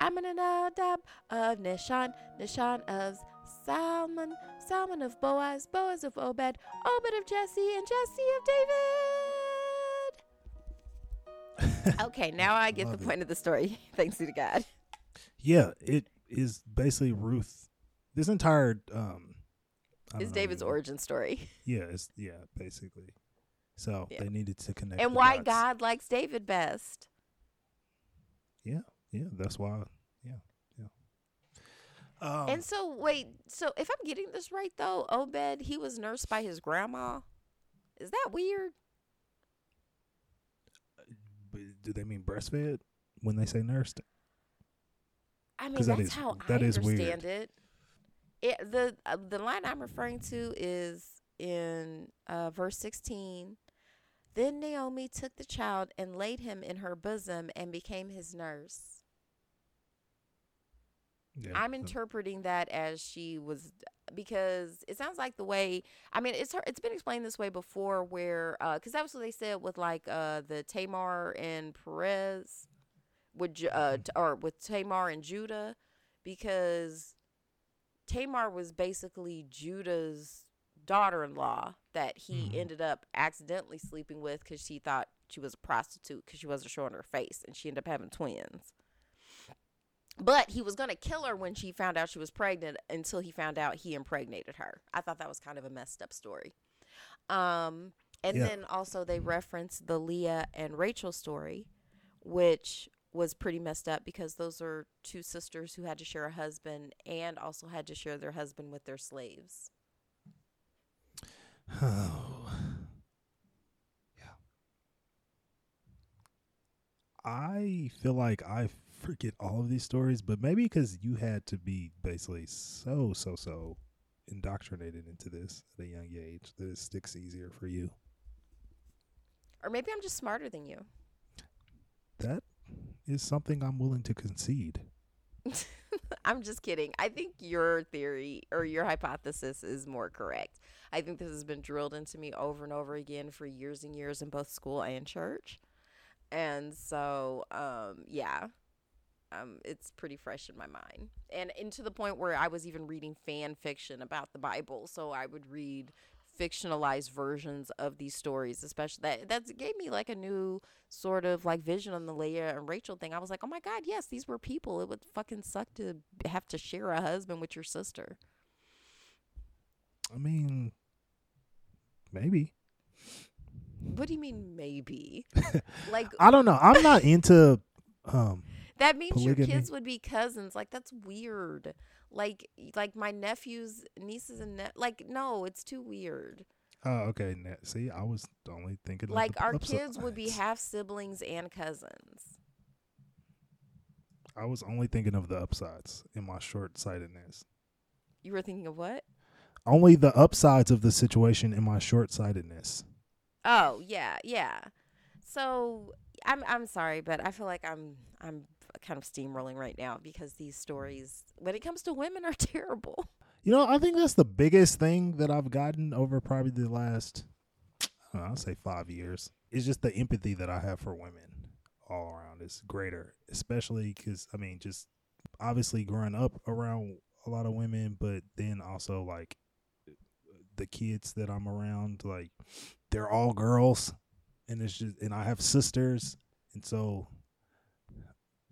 [SPEAKER 1] Amminadab of Nishan, Nishan of Salmon, Salmon of Boaz, Boaz of Obed, Obed of Jesse, and Jesse of David. okay, now I get the
[SPEAKER 2] it.
[SPEAKER 1] point of the story. Thanks be to God.
[SPEAKER 2] Yeah, it is basically Ruth. This entire um, I don't know,
[SPEAKER 1] David's origin story.
[SPEAKER 2] Yeah, it's yeah, basically. So
[SPEAKER 1] Yeah.
[SPEAKER 2] they needed to connect.
[SPEAKER 1] And why
[SPEAKER 2] dots.
[SPEAKER 1] God likes David best.
[SPEAKER 2] Yeah, yeah, that's why. Yeah, yeah. Um,
[SPEAKER 1] And so, wait, so if I'm getting this right, though, Obed, he was nursed by his grandma. Is that weird?
[SPEAKER 2] Do they mean breastfed when they say nursed?
[SPEAKER 1] I mean,
[SPEAKER 2] 'Cause that
[SPEAKER 1] that's
[SPEAKER 2] is-
[SPEAKER 1] how
[SPEAKER 2] that
[SPEAKER 1] I
[SPEAKER 2] is weird.
[SPEAKER 1] understand it. It the uh, the line I'm referring to is in uh, verse 16. Then Naomi took the child and laid him in her bosom and became his nurse.
[SPEAKER 2] Yeah,
[SPEAKER 1] I'm interpreting that as she was because it sounds like the way I mean it's her, it's been explained this way before where because that was what they said with like uh the Tamar and Perez with uh or with Tamar and Judah because Tamar was basically Judah's daughter-in-law that he
[SPEAKER 2] Mhm.
[SPEAKER 1] ended up accidentally sleeping with because she thought she was a prostitute because she wasn't showing her face and she ended up having twins. But he was going to kill her when she found out she was pregnant until he found out he impregnated her. I thought that was kind of a messed up story. Um, and
[SPEAKER 2] Yeah.
[SPEAKER 1] then also they referenced the Leah and Rachel story, which was pretty messed up because those are two sisters who had to share a husband and also had to share their husband with their slaves.
[SPEAKER 2] Oh. yeah. I feel like I forget all of these stories, but maybe because you had to be basically so, so, so indoctrinated into this at a young age that it sticks easier for you.
[SPEAKER 1] Or maybe I'm just smarter than you.
[SPEAKER 2] That is something I'm willing to concede.
[SPEAKER 1] I'm just kidding. I think your theory or your hypothesis is more correct. I think this has been drilled into me over and over again for years and years in both school and church. And so, um, yeah, um, it's pretty fresh in my mind. And, and to the point where I was even reading fan fiction about the Bible. So I would read fictionalized versions of these stories, especially that that gave me like a new sort of like vision on the Leah and Rachel thing. I was like, oh my god, yes, these were people. It would fucking suck to have to share a husband with your sister.
[SPEAKER 2] I mean, maybe.
[SPEAKER 1] What do you mean maybe? like
[SPEAKER 2] I don't know. I'm not into um
[SPEAKER 1] that means your kids would be cousins. Like that's weird. Like like my nephews, nieces and ne- like no, it's too weird.
[SPEAKER 2] Oh, okay. See, I was only thinking
[SPEAKER 1] Like our kids would be half siblings and cousins.
[SPEAKER 2] I was only thinking of the upsides in my short sightedness.
[SPEAKER 1] You were thinking of what?
[SPEAKER 2] Only the upsides of the situation in my short sightedness.
[SPEAKER 1] Oh yeah, yeah. So I'm I'm sorry, but I feel like I'm I'm kind of steamrolling right now because these stories, when it comes to women, are terrible.
[SPEAKER 2] You know, I think that's the biggest thing that I've gotten over probably the last, know, I'll say five years. It's just the empathy that I have for women all around is greater, especially because, I mean, just obviously growing up around a lot of women, but then also like the kids that I'm around, like they're all girls, and it's just, and I have sisters, and so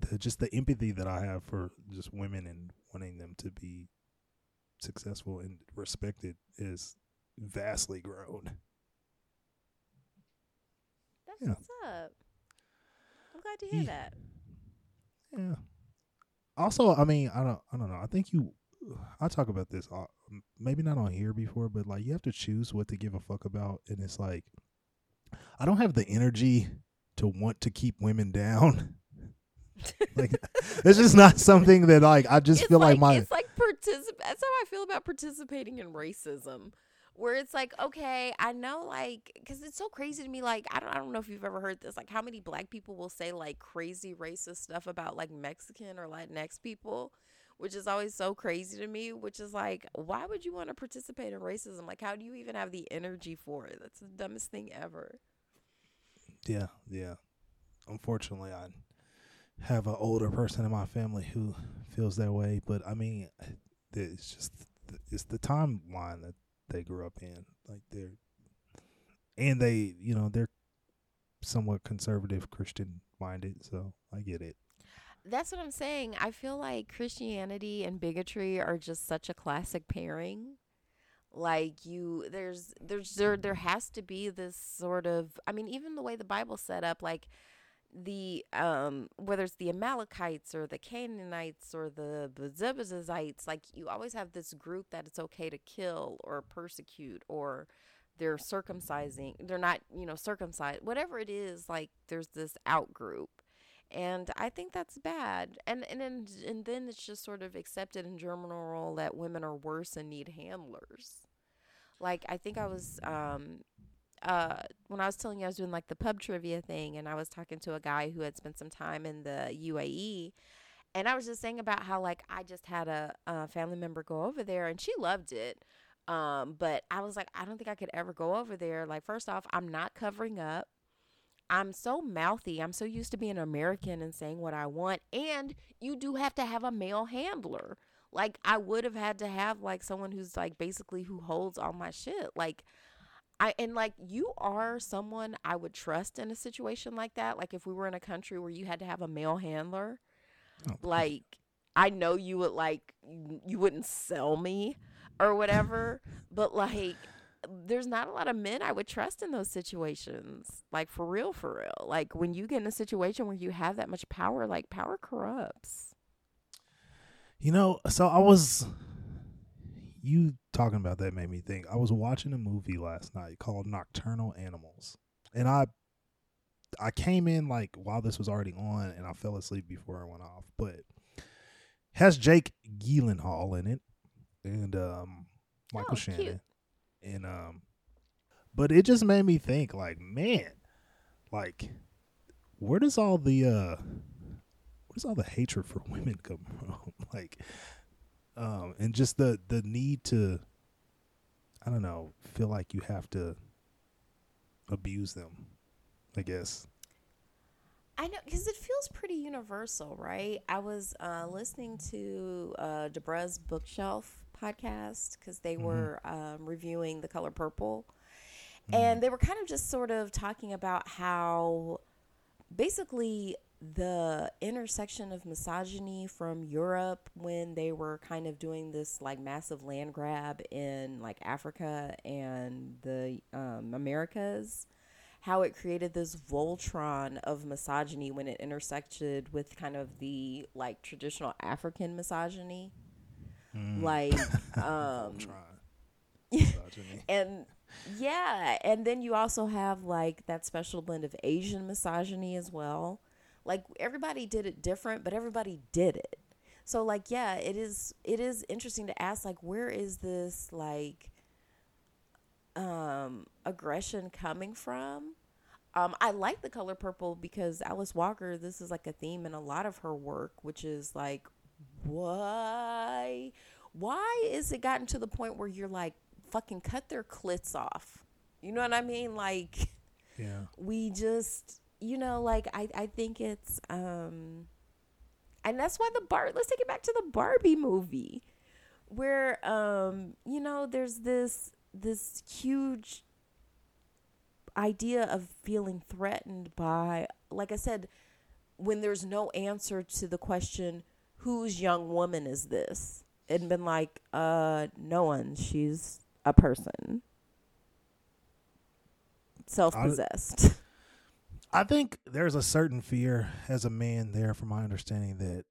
[SPEAKER 2] the, just the empathy that I have for just women and wanting them to be successful and respected is vastly grown.
[SPEAKER 1] That's
[SPEAKER 2] Yeah.
[SPEAKER 1] what's up. I'm glad to hear
[SPEAKER 2] Yeah.
[SPEAKER 1] that.
[SPEAKER 2] Yeah. Also, I mean, I don't, I don't know. I think you, I talk about this, uh, maybe not on here before, but like you have to choose what to give a fuck about, and it's like, I don't have the energy to want to keep women down. like it's just not something that like I just
[SPEAKER 1] it's
[SPEAKER 2] feel like,
[SPEAKER 1] like
[SPEAKER 2] my
[SPEAKER 1] it's like particip- That's how I feel about participating in racism. Where it's like, okay, I know, like, because it's so crazy to me. Like, I don't, I don't know if you've ever heard this. Like, how many black people will say like crazy racist stuff about like Mexican or Latinx people, which is always so crazy to me. Which is like, why would you want to participate in racism? Like, how do you even have the energy for it? That's the dumbest thing ever.
[SPEAKER 2] yeah, yeah. Unfortunately, I have an older person in my family who feels that way, but I mean, it's just it's the timeline that they grew up in. Like they're and they, you know, they're somewhat conservative Christian minded, so I get it.
[SPEAKER 1] That's what I'm saying. I feel like Christianity and bigotry are just such a classic pairing. Like you there's there's there there has to be this sort of I mean even the way the Bible set up like the um whether it's the Amalekites or the Canaanites or the Jebusites like you always have this group that it's okay to kill or persecute or they're circumcising they're not you know circumcised whatever it is like there's this out group and I think that's bad. And and then and then it's just sort of accepted in general that women are worse and need handlers. Like I think I was um uh when I was telling you I was doing like the pub trivia thing and I was talking to a guy who had spent some time in the UAE and I was just saying about how like I just had a, a family member go over there and she loved it. Um, but I was like, I don't think I could ever go over there. Like, first off, I'm not covering up. I'm so mouthy. I'm so used to being American and saying what I want. And you do have to have a male handler. Like I would have had to have like someone who's like basically who holds all my shit. Like I and like you are someone I would trust in a situation like that. Like if we were in a country where you had to have a male handler,
[SPEAKER 2] Oh.
[SPEAKER 1] like I know you would like you wouldn't sell me or whatever, but like there's not a lot of men I would trust in those situations. Like for real, for real. Like when you get in a situation where you have that much power, like power corrupts.
[SPEAKER 2] You know, so I was you talking about that made me think. I was watching a movie last night called Nocturnal Animals. And I I came in like while this was already on and I fell asleep before it went off. But has Jake Gyllenhaal in it and um Michael
[SPEAKER 1] Oh,
[SPEAKER 2] Shannon.
[SPEAKER 1] cute.
[SPEAKER 2] And um but it just made me think like, man, like where does all the uh where does all the hatred for women come from? like um and just the the need to I don't know, feel like you have to abuse them, I guess.
[SPEAKER 1] I know because it feels pretty universal, right? I was uh, listening to uh, Debra's Bookshelf podcast because they
[SPEAKER 2] Mhm.
[SPEAKER 1] were um, reviewing The Color Purple, and they were kind of just sort of talking about how basically the intersection of misogyny from Europe when they were kind of doing this like massive land grab in like Africa and the um, Americas how it created this Voltron of misogyny when it intersected with kind of the like traditional African misogyny. Like, um,
[SPEAKER 2] I'm trying. Misogyny.
[SPEAKER 1] and yeah, and then you also have like that special blend of Asian misogyny as well. Like everybody did it different, but everybody did it. So like yeah, it is it is interesting to ask like where is this like um aggression coming from? Um I like the color purple because Alice Walker this is like a theme in a lot of her work which is like why why is it gotten to the point where you're like fucking cut their clits off? You know what I mean? Like
[SPEAKER 2] Yeah.
[SPEAKER 1] we just you know like i i think it's um and that's why the bar let's take it back to the barbie movie where um you know there's this this huge idea of feeling threatened by like i said when there's no answer to the question whose young woman is this? And been like uh no one. She's a person. Self-possessed
[SPEAKER 2] I think there's a certain fear as a man there, from my understanding, that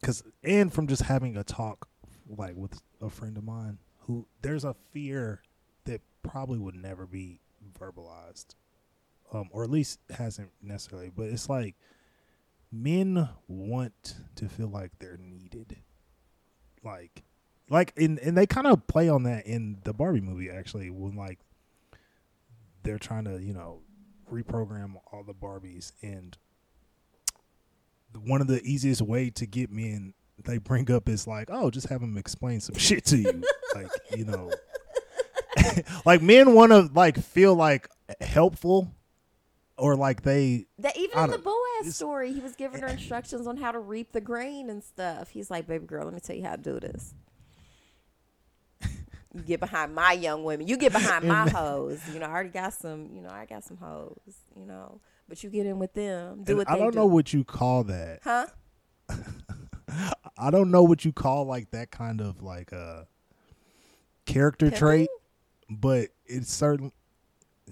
[SPEAKER 2] because and from just having a talk like with a friend of mine who there's a fear that probably would never be verbalized, um, or at least hasn't necessarily. But it's like men want to feel like they're needed, like, like, and and they kind of play on that in the Barbie movie actually when like they're trying to you know reprogram all the Barbies and one of the easiest way to get men they bring up is like, oh, just have them explain some shit to you, like you know, like men want to like feel like helpful or like they
[SPEAKER 1] That even in the Boaz story, he was giving her instructions on how to reap the grain and stuff. He's like, "Baby girl, let me tell you how to do this. You get behind my young women. You get behind my hoes. You know, I already got some. You know, I got some hoes. You know, but you get in with them. Do
[SPEAKER 2] and
[SPEAKER 1] what
[SPEAKER 2] I don't
[SPEAKER 1] do.
[SPEAKER 2] know what you call that.
[SPEAKER 1] huh?
[SPEAKER 2] I don't know what you call like that kind of like a character
[SPEAKER 1] Pimping?
[SPEAKER 2] trait, but it's certain.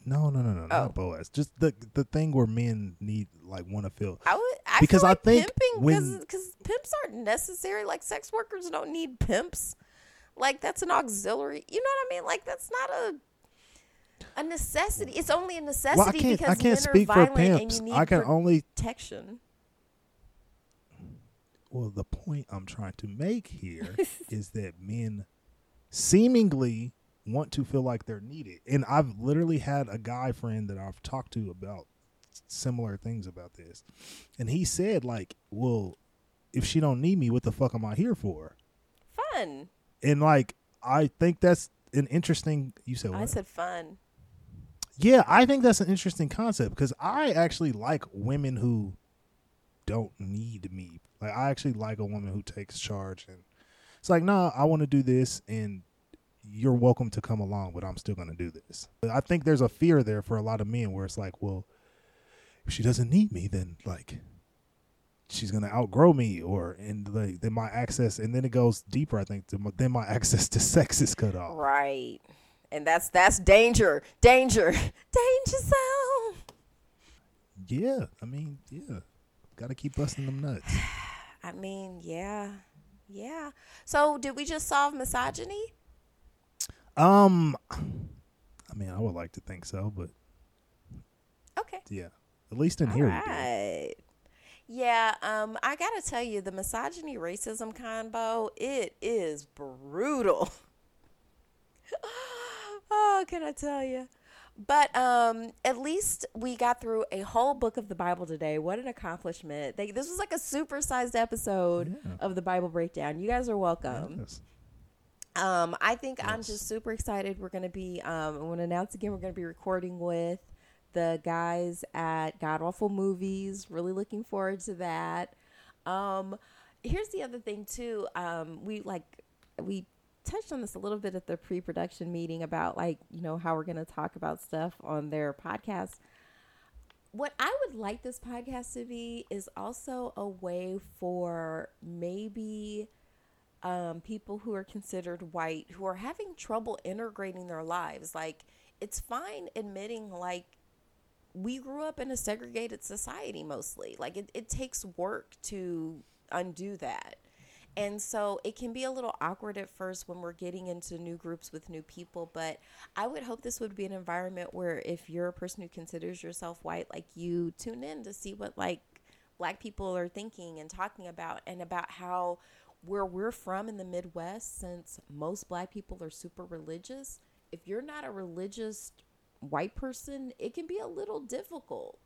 [SPEAKER 2] No, no, no, no,
[SPEAKER 1] Oh.
[SPEAKER 2] not Boaz. Just the the thing where men need like want to feel.
[SPEAKER 1] I would I
[SPEAKER 2] Because
[SPEAKER 1] feel
[SPEAKER 2] I think
[SPEAKER 1] pimping
[SPEAKER 2] when-
[SPEAKER 1] because pimps aren't necessary. Like sex workers don't need pimps. Like that's an auxiliary. You know what I mean? Like that's not a a necessity. It's only a necessity
[SPEAKER 2] Well, I can't.
[SPEAKER 1] because
[SPEAKER 2] I can't
[SPEAKER 1] men
[SPEAKER 2] speak
[SPEAKER 1] are
[SPEAKER 2] for pimps.
[SPEAKER 1] you need
[SPEAKER 2] I can only.
[SPEAKER 1] protection.
[SPEAKER 2] Well, the point I'm trying to make here is that men seemingly want to feel like they're needed, and I've literally had a guy friend that I've talked to about similar things about this, and he said like, "Well, if she don't need me, what the fuck am I here for?"
[SPEAKER 1] Fun.
[SPEAKER 2] And like I think that's an interesting. You said what?
[SPEAKER 1] I said fun.
[SPEAKER 2] yeah, I think that's an interesting concept because I actually like women who don't need me. Like I actually like a woman who takes charge and it's like, nah, I want to do this, and you're welcome to come along, but I'm still going to do this. But I think there's a fear there for a lot of men where it's like, well, if she doesn't need me, then like she's gonna outgrow me or and like then my access and then it goes deeper i think to my, then my access to sex is cut off
[SPEAKER 1] Right. And that's that's danger. Danger. Danger zone.
[SPEAKER 2] yeah i mean yeah gotta keep busting them nuts
[SPEAKER 1] I mean, yeah. Yeah. So did we just solve misogyny?
[SPEAKER 2] um i mean i would like to think so but
[SPEAKER 1] Okay.
[SPEAKER 2] yeah at least in
[SPEAKER 1] All
[SPEAKER 2] here we do.
[SPEAKER 1] right. Yeah, um, I gotta tell you, the misogyny racism combo, it is brutal. oh, can I tell you? But um, at least we got through a whole book of the Bible today. What an accomplishment! They, this was like a supersized episode
[SPEAKER 2] Yeah.
[SPEAKER 1] of the Bible breakdown. You guys are welcome.
[SPEAKER 2] Yes.
[SPEAKER 1] Um, I think I'm just super excited. We're gonna be um, I want to announce again. We're gonna be recording with the guys at God Awful Movies. Really looking forward to that. Um, here's the other thing too. Um, we like we touched on this a little bit at the pre-production meeting about like you know how we're gonna talk about stuff on their podcast. What I would like this podcast to be is also a way for maybe um, people who are considered white who are having trouble integrating their lives. Like, it's fine admitting, like, we grew up in a segregated society mostly. Like, it, it takes work to undo that. And so it can be a little awkward at first when we're getting into new groups with new people. But I would hope this would be an environment where if you're a person who considers yourself white, like you tune in to see what like black people are thinking and talking about and about how where we're from in the Midwest, since most black people are super religious, if you're not a religious white person, it can be a little difficult.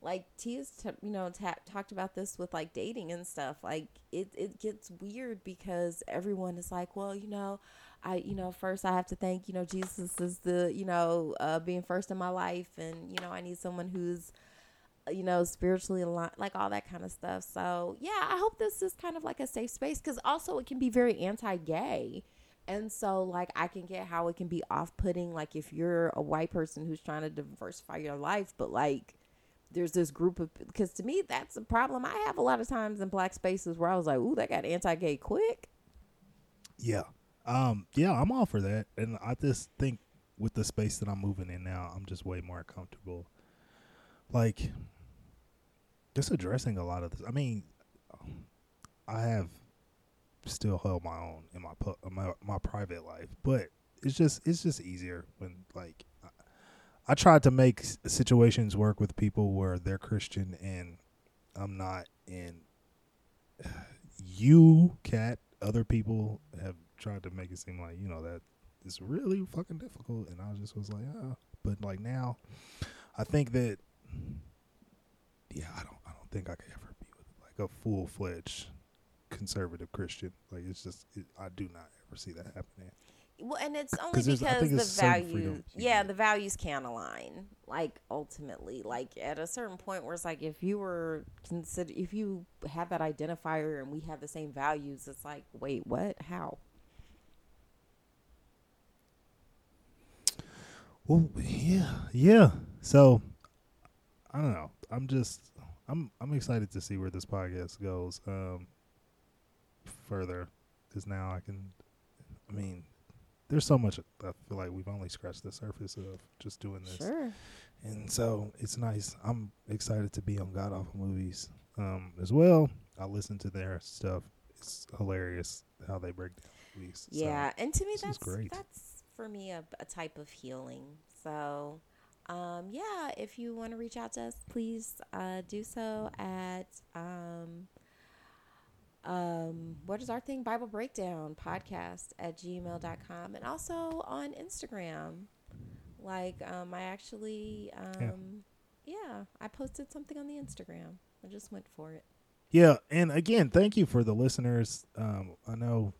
[SPEAKER 1] Like Tia's, t- you know, ta- talked about this with like dating and stuff. Like it, it gets weird because everyone is like, well, you know, I, you know, first I have to thank, you know, Jesus is the, you know, uh, being first in my life, and you know, I need someone who's you know, spiritually aligned, like all that kind of stuff. So, yeah, I hope this is kind of like a safe space because also it can be very anti gay. And so, like, I can get how it can be off putting, like, if you're a white person who's trying to diversify your life, but like, there's this group of, because to me, that's a problem I have a lot of times in black spaces where I was like, ooh, that got anti gay quick.
[SPEAKER 2] Yeah. Um, yeah, I'm all for that. And I just think with the space that I'm moving in now, I'm just way more comfortable like just addressing a lot of this. I mean, I have still held my own in my pu- my my private life, but it's just it's just easier when like I, I tried to make situations work with people where they're Christian and I'm not, and you, cat, other people have tried to make it seem like you know that it's really fucking difficult, and I just was like, ah. But like now, I think that yeah, I don't I don't think I could ever be with like a full fledged conservative Christian. Like it's just it, I do not ever see that happening.
[SPEAKER 1] Well, and it's only
[SPEAKER 2] 'Cause
[SPEAKER 1] because the values, yeah,
[SPEAKER 2] get.
[SPEAKER 1] the values can't align. Like ultimately, like at a certain point where it's like if you were consider if you have that identifier and we have the same values, it's like wait, what? How?
[SPEAKER 2] Well, yeah, yeah. So I don't know. I'm just I'm I'm excited to see where this podcast goes um further because now I can. I mean, there's so much I feel like we've only scratched the surface of just doing this.
[SPEAKER 1] Sure.
[SPEAKER 2] And so it's nice. I'm excited to be on God Awful Movies um, as well. I listen to their stuff. It's hilarious how they break down movies. So,
[SPEAKER 1] Yeah, and to me that's
[SPEAKER 2] great.
[SPEAKER 1] that's for me a, a type of healing. So, um, yeah, if you want to reach out to us, please uh, do so at um, um, what is our thing? Bible Breakdown Podcast at gmail.com and also on Instagram. Like, um, I actually, um, yeah, I posted something on the Instagram. I just went for it.
[SPEAKER 2] yeah. And again, thank you for the listeners. Um, I know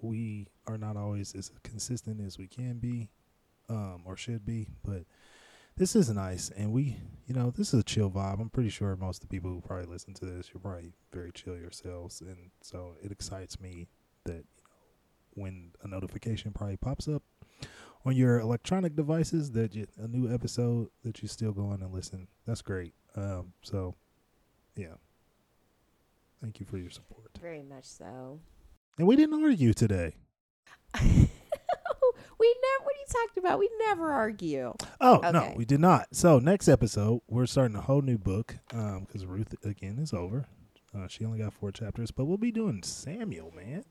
[SPEAKER 2] we are not always as consistent as we can be um, or should be, but this is nice. And we, you know, this is a chill vibe. I'm pretty sure most of the people who probably listen to this, you're probably very chill yourselves. And so it excites me that, you know, when a notification probably pops up on your electronic devices that you, a new episode that you still go on and listen. That's great. Um, so, yeah. Thank you for your support.
[SPEAKER 1] Very much so.
[SPEAKER 2] And we didn't argue today.
[SPEAKER 1] we never, what talking about? We never argue.
[SPEAKER 2] Oh no, we did not. So next episode, we're starting a whole new book because Ruth again is over. Uh, she only got four chapters, but we'll be doing Samuel, man.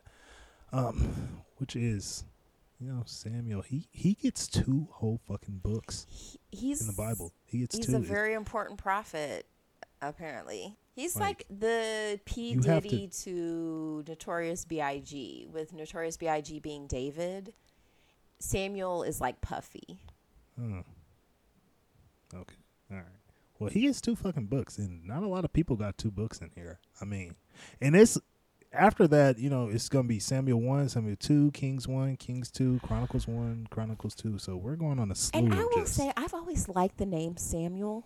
[SPEAKER 2] Um, which is, you know, Samuel. He he gets two whole fucking books
[SPEAKER 1] He- he's
[SPEAKER 2] in the Bible. He gets
[SPEAKER 1] He's
[SPEAKER 2] two.
[SPEAKER 1] a very important prophet, apparently. He's
[SPEAKER 2] Like,
[SPEAKER 1] like, the P
[SPEAKER 2] have to-
[SPEAKER 1] Diddy to Notorious B.I.G. With Notorious B.I.G. being David, Samuel is like Puffy.
[SPEAKER 2] Hmm. Okay. All right. Well, he has two fucking books, and not a lot of people got two books in here. I mean, and it's after that, you know, it's gonna be Samuel one, Samuel two, Kings one, Kings two, Chronicles one, Chronicles two. So we're going on a slew
[SPEAKER 1] And I will say, I've always liked the name Samuel.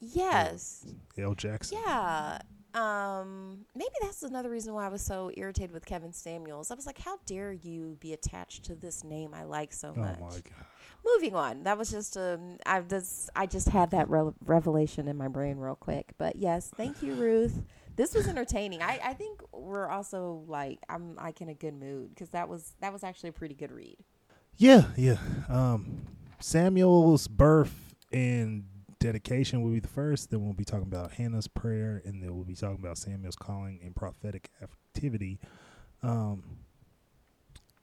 [SPEAKER 1] Yes.
[SPEAKER 2] L. Jackson.
[SPEAKER 1] Yeah. Um, maybe that's another reason why I was so irritated with Kevin Samuels. I was like, how dare you be attached to this name I like so
[SPEAKER 2] Oh
[SPEAKER 1] much?
[SPEAKER 2] my god.
[SPEAKER 1] moving on. That was just um, I just I just had that re- revelation in my brain real quick. But yes, thank you, Ruth. This was entertaining. I I think we're also like I'm like in a good mood because that was that was actually a pretty good read.
[SPEAKER 2] Yeah, yeah. Um, Samuel's birth and dedication will be the first. Then we'll be talking about Hannah's prayer, and then we'll be talking about Samuel's calling and prophetic activity. Um,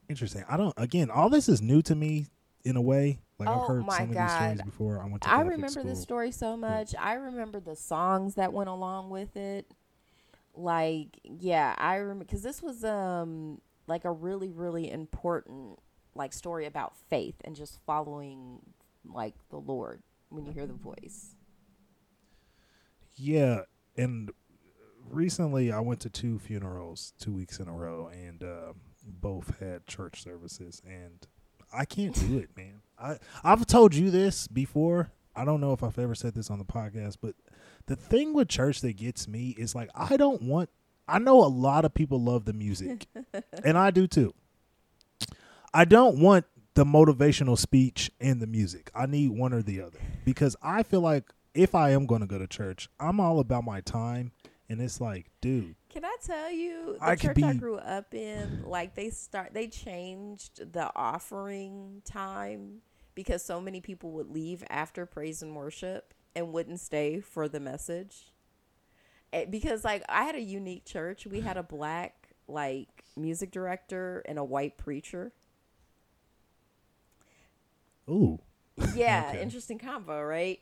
[SPEAKER 2] interesting. I don't. Again, all this is new to me in a way. Like I've
[SPEAKER 1] Oh
[SPEAKER 2] heard
[SPEAKER 1] my
[SPEAKER 2] some of these stories before. I went to
[SPEAKER 1] I remember this story so much. I remember the songs that went along with it. Like yeah, I remember because this was um like a really really important like story about faith and just following like the Lord when you hear the voice.
[SPEAKER 2] Yeah, and recently I went to two funerals two weeks in a row, and uh, both had church services, and I can't do it, man. I I've told you this before. I don't know if I've ever said this on the podcast, but the thing with church that gets me is like I don't want. I know a lot of people love the music, and I do too. I don't want the motivational speech and the music. I need one or the other because I feel like if I am going to go to church, I'm all about my time, and it's like, dude,
[SPEAKER 1] Can I tell you the
[SPEAKER 2] I
[SPEAKER 1] church I grew up in? Like they start, they changed the offering time because so many people would leave after praise and worship and wouldn't stay for the message. Eh, Because like I had a unique church. We had a black like music director and a white preacher.
[SPEAKER 2] Ooh.
[SPEAKER 1] Yeah,
[SPEAKER 2] Okay.
[SPEAKER 1] interesting combo, right?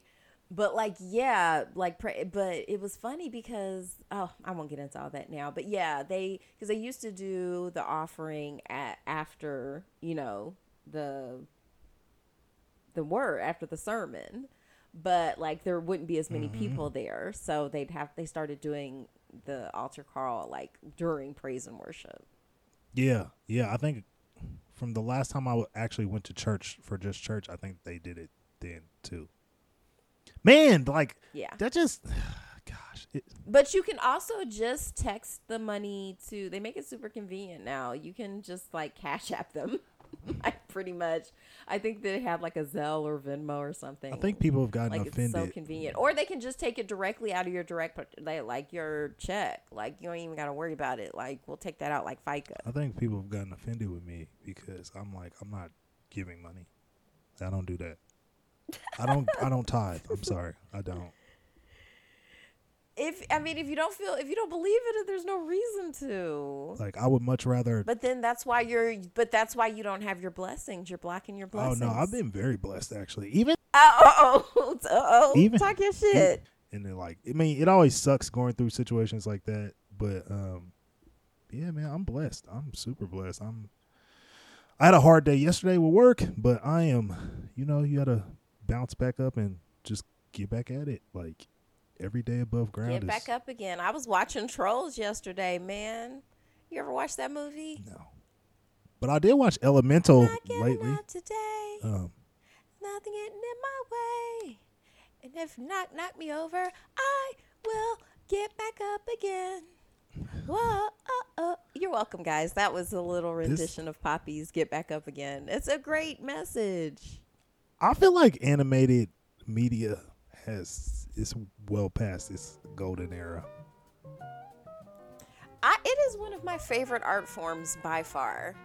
[SPEAKER 1] But like, yeah, like, but it was funny because oh, I won't get into all that now. But yeah, they because they used to do the offering at after you know the the word after the sermon, but like there wouldn't be as many mm-hmm. people there, so they'd have they started doing the altar call like during praise and worship.
[SPEAKER 2] Yeah, yeah. I think from the last time I w- actually went to church for just church, I think they did it then too. Man, like
[SPEAKER 1] Yeah.
[SPEAKER 2] that just, gosh, it,
[SPEAKER 1] But you can also just text the money to. They make it super convenient now. You can just like cash app them, like pretty much. I think they have like a Zelle or Venmo or something.
[SPEAKER 2] I think people have gotten
[SPEAKER 1] like it's so convenient, or they can just take it directly out of your direct, like your check. Like you don't even got to worry about it. Like we'll take that out like FICA.
[SPEAKER 2] I think people have gotten offended with me because I'm like, I'm not giving money. I don't do that. I don't. I don't tithe. I'm sorry. I don't.
[SPEAKER 1] If I mean, if you don't feel, if you don't believe it, there's no reason to.
[SPEAKER 2] Like I would much rather.
[SPEAKER 1] But then that's why you're. But that's why you don't have your blessings. You're blocking your blessings.
[SPEAKER 2] Oh no, I've been very blessed actually. Even
[SPEAKER 1] Uh oh. Uh oh.
[SPEAKER 2] Even-
[SPEAKER 1] Talk your shit.
[SPEAKER 2] and then like I mean, it always sucks going through situations like that. But um, yeah, man, I'm blessed. I'm super blessed. I'm. I had a hard day yesterday with work, but I am. You know, you gotta bounce back up and just get back at it. Like every day above ground.
[SPEAKER 1] Get back up again. I was watching Trolls yesterday, man. You ever watch that movie?
[SPEAKER 2] No. But I did watch Elemental lately.
[SPEAKER 1] today.
[SPEAKER 2] Um,
[SPEAKER 1] Nothing getting in my way. And if knock knock me over, I will get back up again. Whoa, oh, oh. You're welcome, guys. That was a little rendition of Poppy's "Get Back Up Again." It's a great message.
[SPEAKER 2] I feel like animated media has is well past its golden era.
[SPEAKER 1] I, it is one of my favorite art forms by far.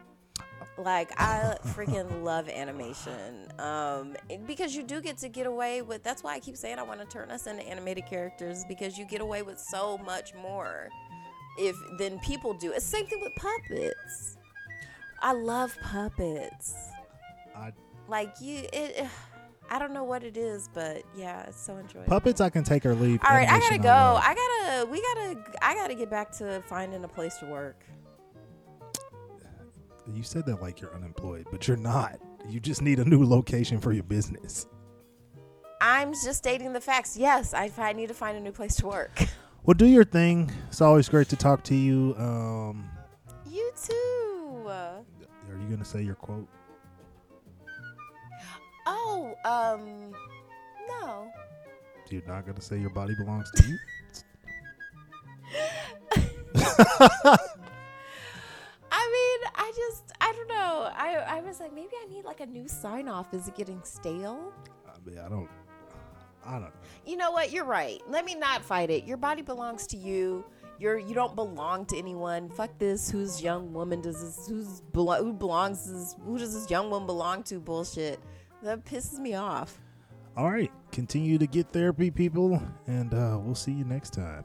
[SPEAKER 1] Like I freaking love animation, um, because you do get to get away with. That's why I keep saying I want to turn us into animated characters because you get away with so much more, if than people do. It's the same thing with puppets. I love puppets.
[SPEAKER 2] I,
[SPEAKER 1] Like you, it. I don't know what it is, but yeah, it's so enjoyable.
[SPEAKER 2] puppets, I can take or leave.
[SPEAKER 1] All right, I gotta go. I gotta. We gotta. I gotta get back to finding a place to work.
[SPEAKER 2] you said that like you're unemployed, but you're not. You just need a new location for your business.
[SPEAKER 1] I'm just stating the facts. Yes, I, I need to find a new place to work.
[SPEAKER 2] Well, do your thing. It's always great to talk to you. Um,
[SPEAKER 1] You too.
[SPEAKER 2] are you gonna say your quote?
[SPEAKER 1] Oh, um, no.
[SPEAKER 2] You're not gonna say your body belongs to you.
[SPEAKER 1] I mean, I just, I don't know. I, I was like, maybe I need like a new sign off. Is it getting stale?
[SPEAKER 2] I mean, I don't. I don't.
[SPEAKER 1] You know what? You're right. Let me not fight it. Your body belongs to you. You're you don't belong to anyone. Fuck this. Whose young woman does this? Who's belo- who belongs? This, who does this young woman belong to? Bullshit. That pisses me off.
[SPEAKER 2] All right. Continue to get therapy, people, and uh, we'll see you next time.